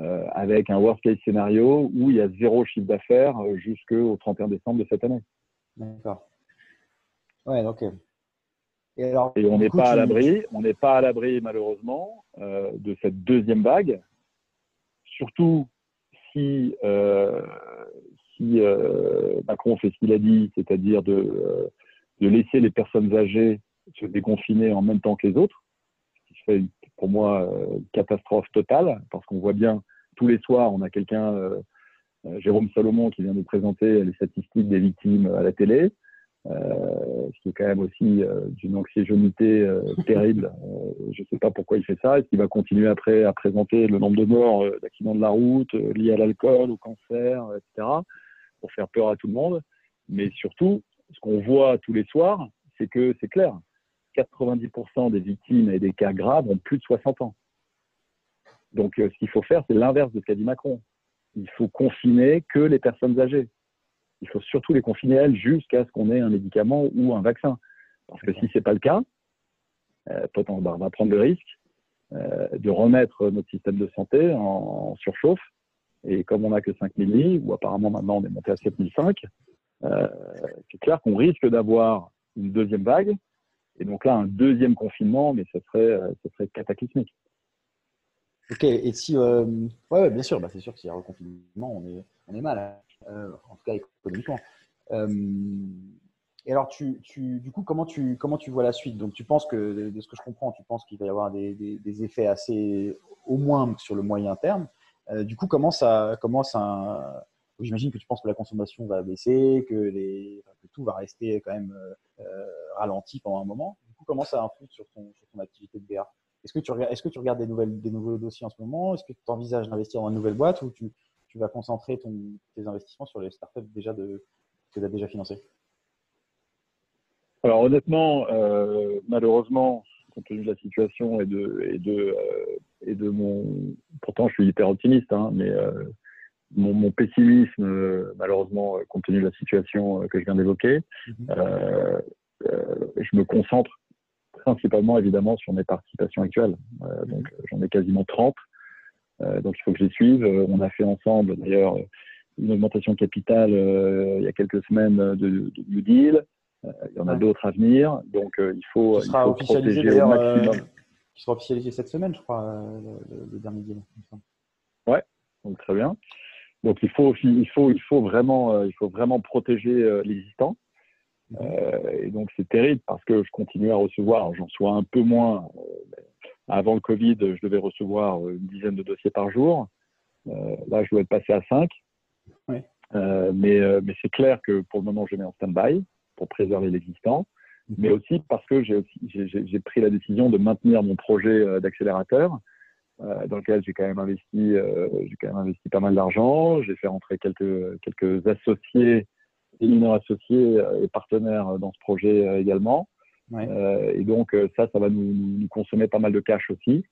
euh, avec un worst case scénario où il y a zéro chiffre d'affaires euh, jusqu'au 31 décembre de cette année. D'accord. Ouais. Euh, et, alors, et on n'est pas à l'abri, on n'est pas à l'abri malheureusement euh, de cette deuxième vague, surtout si euh, si euh, Macron fait ce qu'il a dit, c'est-à-dire de de laisser les personnes âgées se déconfiner en même temps que les autres, ce qui serait pour moi une catastrophe totale, parce qu'on voit bien tous les soirs, on a quelqu'un, euh, euh, Jérôme Salomon, qui vient nous présenter les statistiques des victimes à la télé. Euh, ce qui est quand même aussi d'une anxiéjonité terrible. je ne sais pas pourquoi il fait ça. Est-ce qu'il va continuer après à présenter le nombre de morts d'accidents de la route liés à l'alcool, au cancer, etc., pour faire peur à tout le monde Mais surtout, ce qu'on voit tous les soirs, c'est que c'est clair. 90% des victimes et des cas graves ont plus de 60 ans. Donc, euh, ce qu'il faut faire, c'est l'inverse de ce qu'a dit Macron. Il faut confiner que les personnes âgées. Il faut surtout les confiner, elles, jusqu'à ce qu'on ait un médicament ou un vaccin. Parce que si ce n'est pas le cas, euh, on va prendre le risque euh, de remettre notre système de santé en, surchauffe. Et comme on n'a que 5000 lits, ou apparemment maintenant on est monté à 7005, euh, c'est clair qu'on risque d'avoir une deuxième vague. Et donc là, un deuxième confinement, mais ce serait, ce serait cataclysmique. Ok, et si. Euh, ouais, bien sûr, bah, c'est sûr que s'il y a un reconfinement, on est, on est mal, euh, en tout cas économiquement. Euh, et alors, du coup, comment tu, vois la suite? Donc, tu penses que, de ce que je comprends, tu penses qu'il va y avoir des, effets assez, au moins sur le moyen terme. Du coup, comment ça. Comment ça J'imagine que tu penses que la consommation va baisser, que, tout va rester quand même ralenti pendant un moment. Du coup, comment ça influe sur ton, sur ton activité de BA est-ce que, tu regardes, des, nouvelles, nouveaux dossiers en ce moment? Est-ce que tu envisages d'investir dans une nouvelle boîte ou tu, vas concentrer tes investissements sur les startups déjà que tu as déjà financées? Alors honnêtement, euh, malheureusement, compte tenu de la situation et de, et de, euh, et de mon... Pourtant, je suis hyper optimiste, hein, mais euh, mon, mon, pessimisme, malheureusement, compte tenu de la situation que je viens d'évoquer, mm-hmm. je me concentre principalement évidemment sur mes participations actuelles. Euh, donc j'en ai quasiment 30. Euh, donc il faut que je les suive. Euh, on a fait ensemble d'ailleurs une augmentation de capital il y a quelques semaines de, de New Deal. Il y en a d'autres à venir. Donc il faut, il faut protéger au maximum. qui sera officialisé cette semaine, je crois, le, dernier deal. Ouais, donc très bien. Donc il faut, il faut, il faut vraiment, il faut vraiment protéger l'existant. Euh, et donc c'est terrible parce que je continue à recevoir, j'en sois un peu moins. Euh, avant le Covid, je devais recevoir une dizaine de dossiers par jour. Euh, là, je dois être passé à 5. mais mais c'est clair que pour le moment, je mets en stand-by pour préserver l'existant, mhm. mais aussi parce que j'ai pris la décision de maintenir mon projet d'accélérateur, dans lequel j'ai quand même investi, j'ai quand même investi pas mal d'argent. J'ai fait rentrer quelques quelques associés mineurs associés euh, et partenaires dans ce projet euh, également. Euh, et donc ça, ça va nous, nous, consommer pas mal de cash aussi.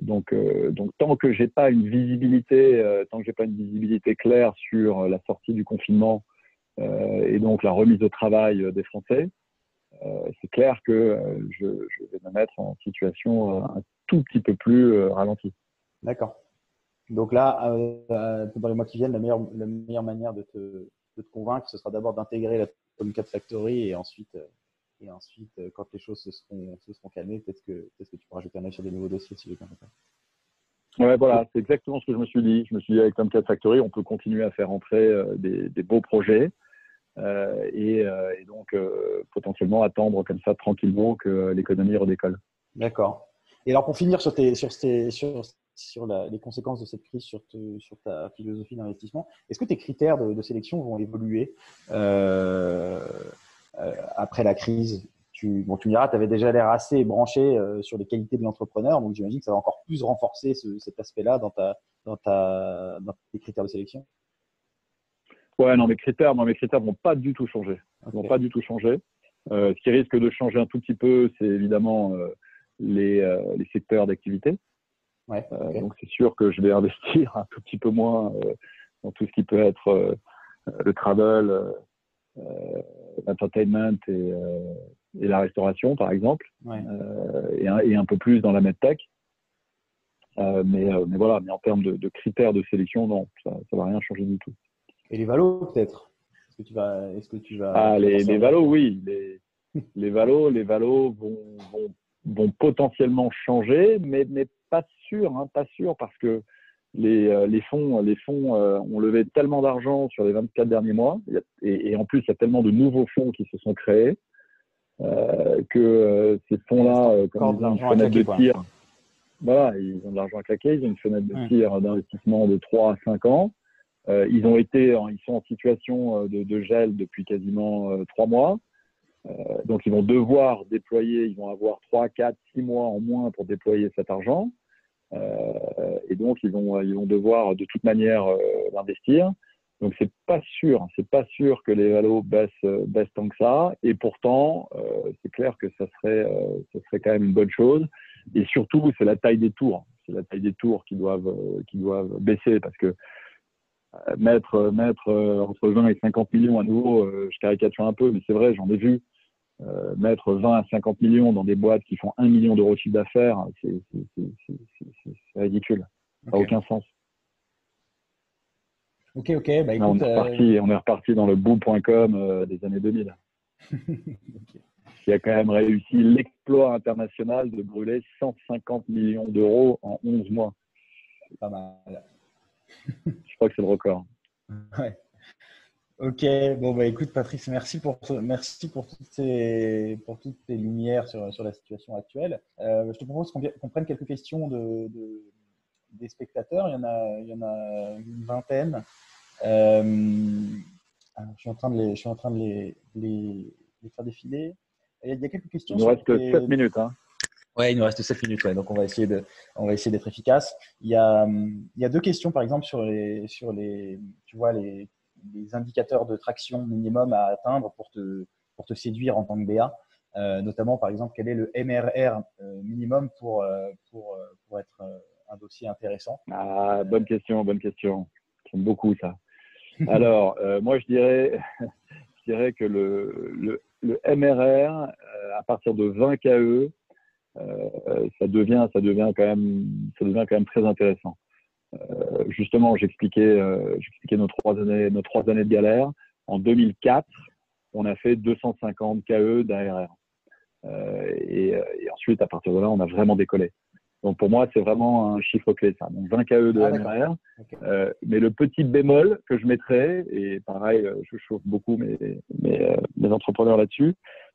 donc, donc tant que j'ai pas une visibilité, tant que j'ai pas une visibilité claire sur la sortie du confinement et donc la remise au travail des Français, c'est clair que je, vais me mettre en situation un tout petit peu plus ralentie. D'accord. Donc là, dans les mois qui viennent, la meilleure, manière de te, convaincre, ce sera d'abord d'intégrer la Tomcat Factory et ensuite, euh, et ensuite euh, quand les choses se seront, se seront calmées, peut-être que, que tu pourras jeter un œil sur des nouveaux dossiers si j'ai bien compris. Ouais, voilà, c'est exactement ce que je me suis dit. Je me suis dit avec Tomcat Factory, on peut continuer à faire entrer euh, des, beaux projets et, et, donc potentiellement attendre comme ça tranquillement que l'économie redécolle. D'accord. Et alors pour finir sur, tes, sur, sur sur les conséquences de cette crise sur, sur ta philosophie d'investissement. Est-ce que tes critères de, sélection vont évoluer euh, euh, après la crise? Tu, bon, tu me diras, tu avais déjà l'air assez branché euh, sur les qualités de l'entrepreneur, donc j'imagine que ça va encore plus renforcer cet aspect-là dans, ta, dans, ta, dans tes critères de sélection. Ouais, non, mes critères, non, mes critères vont pas du tout changer. Ils vont pas du tout changer. ce qui risque de changer un tout petit peu, c'est évidemment les, les secteurs d'activité. Ouais, donc c'est sûr que je vais investir un tout petit peu moins dans tout ce qui peut être le travel, l'entertainment et, et, la restauration, par exemple, et un, et, un, peu plus dans la medtech. Euh, mais, euh, mais, voilà, mais en termes de, de, critères de sélection, non, ça ne va rien changer du tout. Et les valos, peut-être? Est-ce que tu vas, est-ce que tu vas Ah, les, les valos, oui. Les, les valos, les valos vont, vont, vont, potentiellement changer, mais, mais pas sûr, hein, pas sûr, parce que les, euh, les fonds, les fonds ont levé tellement d'argent sur les 24 derniers mois, et, et, en plus, il y a tellement de nouveaux fonds qui se sont créés, euh, que ces fonds-là, comme ils ont une fenêtre de tir, voilà, ils ont de l'argent à claquer, ils ont une fenêtre de tir d'investissement de 3 à 5 ans. Euh, ils ont été, ils sont en situation euh, de, de gel depuis quasiment euh, 3 mois. Euh, donc ils vont devoir déployer, ils vont avoir 3, 4, 6 mois en moins pour déployer cet argent. Euh, et donc ils vont, ils vont devoir de toute manière l'investir. Donc c'est pas sûr, c'est pas sûr que les valos baissent, baissent tant que ça. Et pourtant, c'est clair que ça serait, ça serait quand même une bonne chose. Et surtout, c'est la taille des tours. C'est la taille des tours qui doivent, euh, qui doivent baisser parce que euh, mettre, mettre euh, entre 20 et 50 millions à nouveau, je caricature un peu, mais c'est vrai, j'en ai vu. mettre 20 à 50 millions dans des boîtes qui font 1 million d'euros de chiffre d'affaires, c'est ridicule. Ça n'a aucun sens. Ok, ok. Bah, on, est reparti, on est reparti dans le boom.com des années 2000. qui a quand même réussi l'exploit international de brûler 150 millions d'euros en 11 mois. C'est pas mal. Je crois que c'est le record. Ouais. Ok, bon bah écoute Patrice, merci pour merci pour toutes ces pour toutes tes lumières sur, sur la situation actuelle. Euh, je te propose qu'on prenne quelques questions de, de, des spectateurs. Il y en a il y en a une vingtaine. Euh, je suis en train de les je suis en train de les, les, les faire défiler. Il y a quelques questions. Il nous reste 7 minutes. Hein. Ouais, il nous reste 7 minutes, ouais, donc on va essayer de, on va essayer d'être efficace. Il y a, il y a deux questions, par exemple, sur les, sur les, tu vois, les, les indicateurs de traction minimum à atteindre pour te, pour te séduire en tant que BA. Euh, notamment, par exemple, quel est le MRR euh, minimum pour, pour, pour être un dossier intéressant Ah, bonne question, bonne question. J'aime beaucoup ça. Alors, moi, je dirais, je dirais que le, le le MRR, euh, à partir de 20 KE, euh, ça devient, ça devient quand même, ça devient quand même très intéressant. Euh, justement, j'expliquais, j'expliquais nos trois années, nos trois années de galère. En 2004, on a fait 250 KE d'ARR. Et, et, ensuite, à partir de là, on a vraiment décollé. Donc pour moi, c'est vraiment un chiffre clé, ça. Donc 20 KE de ah, MRR. Euh, mais le petit bémol que je mettrais, et pareil, euh, je chauffe beaucoup mes, mes, euh, mes entrepreneurs là-dessus,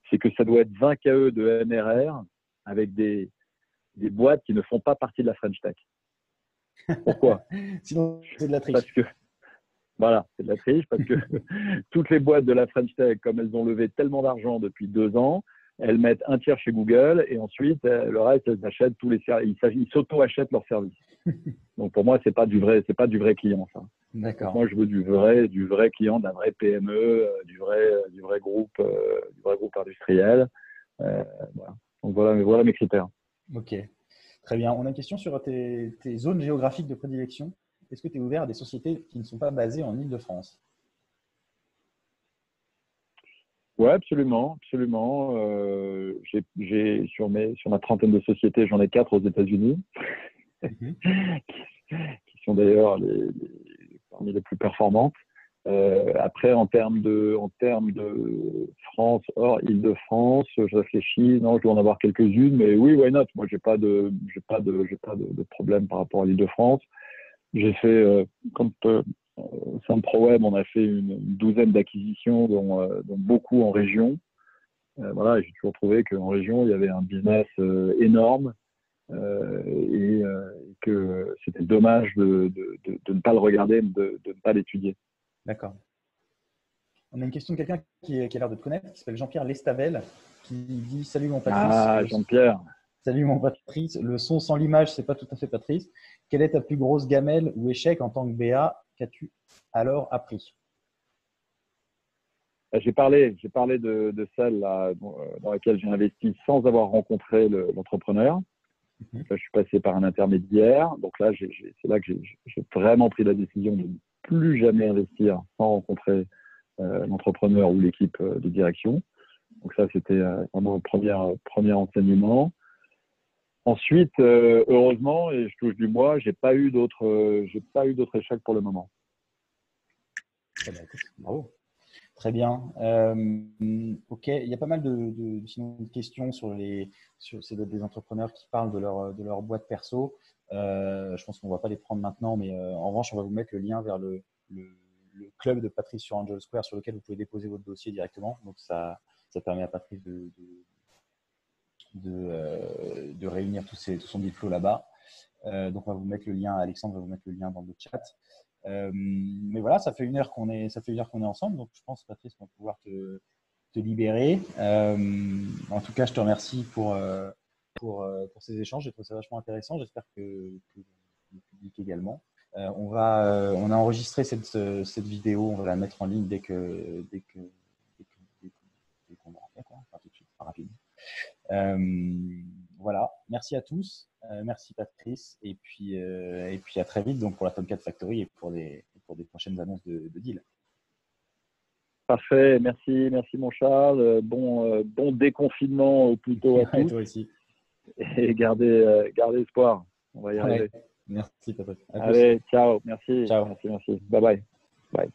c'est que ça doit être 20 KE de MRR avec des, des boîtes qui ne font pas partie de la French Tech. Pourquoi? Sinon, c'est de la triche. Parce que, voilà, c'est de la triche parce que toutes les boîtes de la French Tech, comme elles ont levé tellement d'argent depuis deux ans, elles mettent un tiers chez Google et ensuite euh, le reste elles achètent tous les services. Ils s'auto-achètent leurs services. Donc pour moi c'est pas du vrai, c'est pas du vrai client ça. D'accord. Moi je veux du vrai, du vrai client, d'un vrai PME, euh, du vrai, euh, du vrai groupe, du vrai groupe industriel. Euh, voilà. Donc voilà, voilà mes critères. Ok, très bien. On a une question sur tes, tes zones géographiques de prédilection. Est-ce que tu es ouvert à des sociétés qui ne sont pas basées en Ile-de-France Oui, absolument, absolument. Euh, j'ai sur mes sur ma trentaine de sociétés, j'en ai quatre aux États-Unis, mhm. qui, sont d'ailleurs les, parmi les plus performantes. Euh, après, en termes de en termes de France hors Île-de-France, je réfléchis. Non, je dois en avoir quelques-unes, mais oui, why not? Moi, j'ai pas de j'ai pas de j'ai pas de, de, problème par rapport à l'Île-de-France. J'ai fait euh, quand euh, Saint ProWeb, on a fait une, douzaine d'acquisitions, dont, euh, dont, beaucoup en région. Euh, voilà, j'ai toujours trouvé qu'en région, il y avait un business euh, énorme et, que c'était dommage de, de, de, de, ne pas le regarder, de, de ne pas l'étudier. D'accord. On a une question de quelqu'un qui, qui, a l'air de te connaître, qui s'appelle Jean-Pierre Lestavel, qui dit Salut mon Patrice. Ah, Jean-Pierre. Salut mon Patrice. Le son sans l'image, c'est pas tout à fait Patrice. Quelle est ta plus grosse gamelle ou échec en tant que BA Qu'as-tu alors appris? Bah, j'ai parlé, j'ai parlé de, de celle là, dans, laquelle j'ai investi sans avoir rencontré l'entrepreneur. Mhm. Là, je suis passé par un intermédiaire. Donc là, c'est là que j'ai vraiment pris la décision de ne plus jamais investir sans rencontrer l'entrepreneur ou l'équipe de direction. Donc ça, c'était vraiment le premier, premier enseignement. Ensuite, euh, heureusement, et je touche du bois, j'ai pas eu d'autres, euh, j'ai pas eu d'autres échecs pour le moment. Très bien, bravo. Très bien. Euh, ok, il y a pas mal de, questions sur les, sur des entrepreneurs qui parlent de leur de leur boîte perso. je pense qu'on va pas les prendre maintenant, mais en revanche, on va vous mettre le lien vers le, club de Patrice sur Angel Square sur lequel vous pouvez déposer votre dossier directement. Donc ça, ça permet à Patrice de de, réunir tout, tout son diplôme là-bas. Euh, donc, on va vous mettre le lien, Alexandre va vous mettre le lien dans le chat. Euh, mais voilà, ça fait une heure qu'on est, ça est ensemble, donc je pense, Patrice, qu'on va pouvoir te, te libérer. en tout cas, je te remercie pour, pour, pour ces échanges. J'ai trouvé ça vachement intéressant. J'espère que, le public également. on, va, on a enregistré cette, cette, vidéo, on va la mettre en ligne dès que dès que dès qu'on dès quoi. Enfin, tout de suite, rapidement. Euh, voilà, merci à tous. Euh, merci Patrice. Et puis, euh, et puis à très vite donc pour la Tomcat Factory et pour, les, pour des prochaines annonces de, deal. Parfait, merci, merci mon Charles. Bon, bon déconfinement au plus tôt à tous. toi aussi. Et gardez, gardez espoir. On va y arriver. Merci Patrice. Allez, ciao, merci. Ciao. Merci, merci. Bye bye. Bye.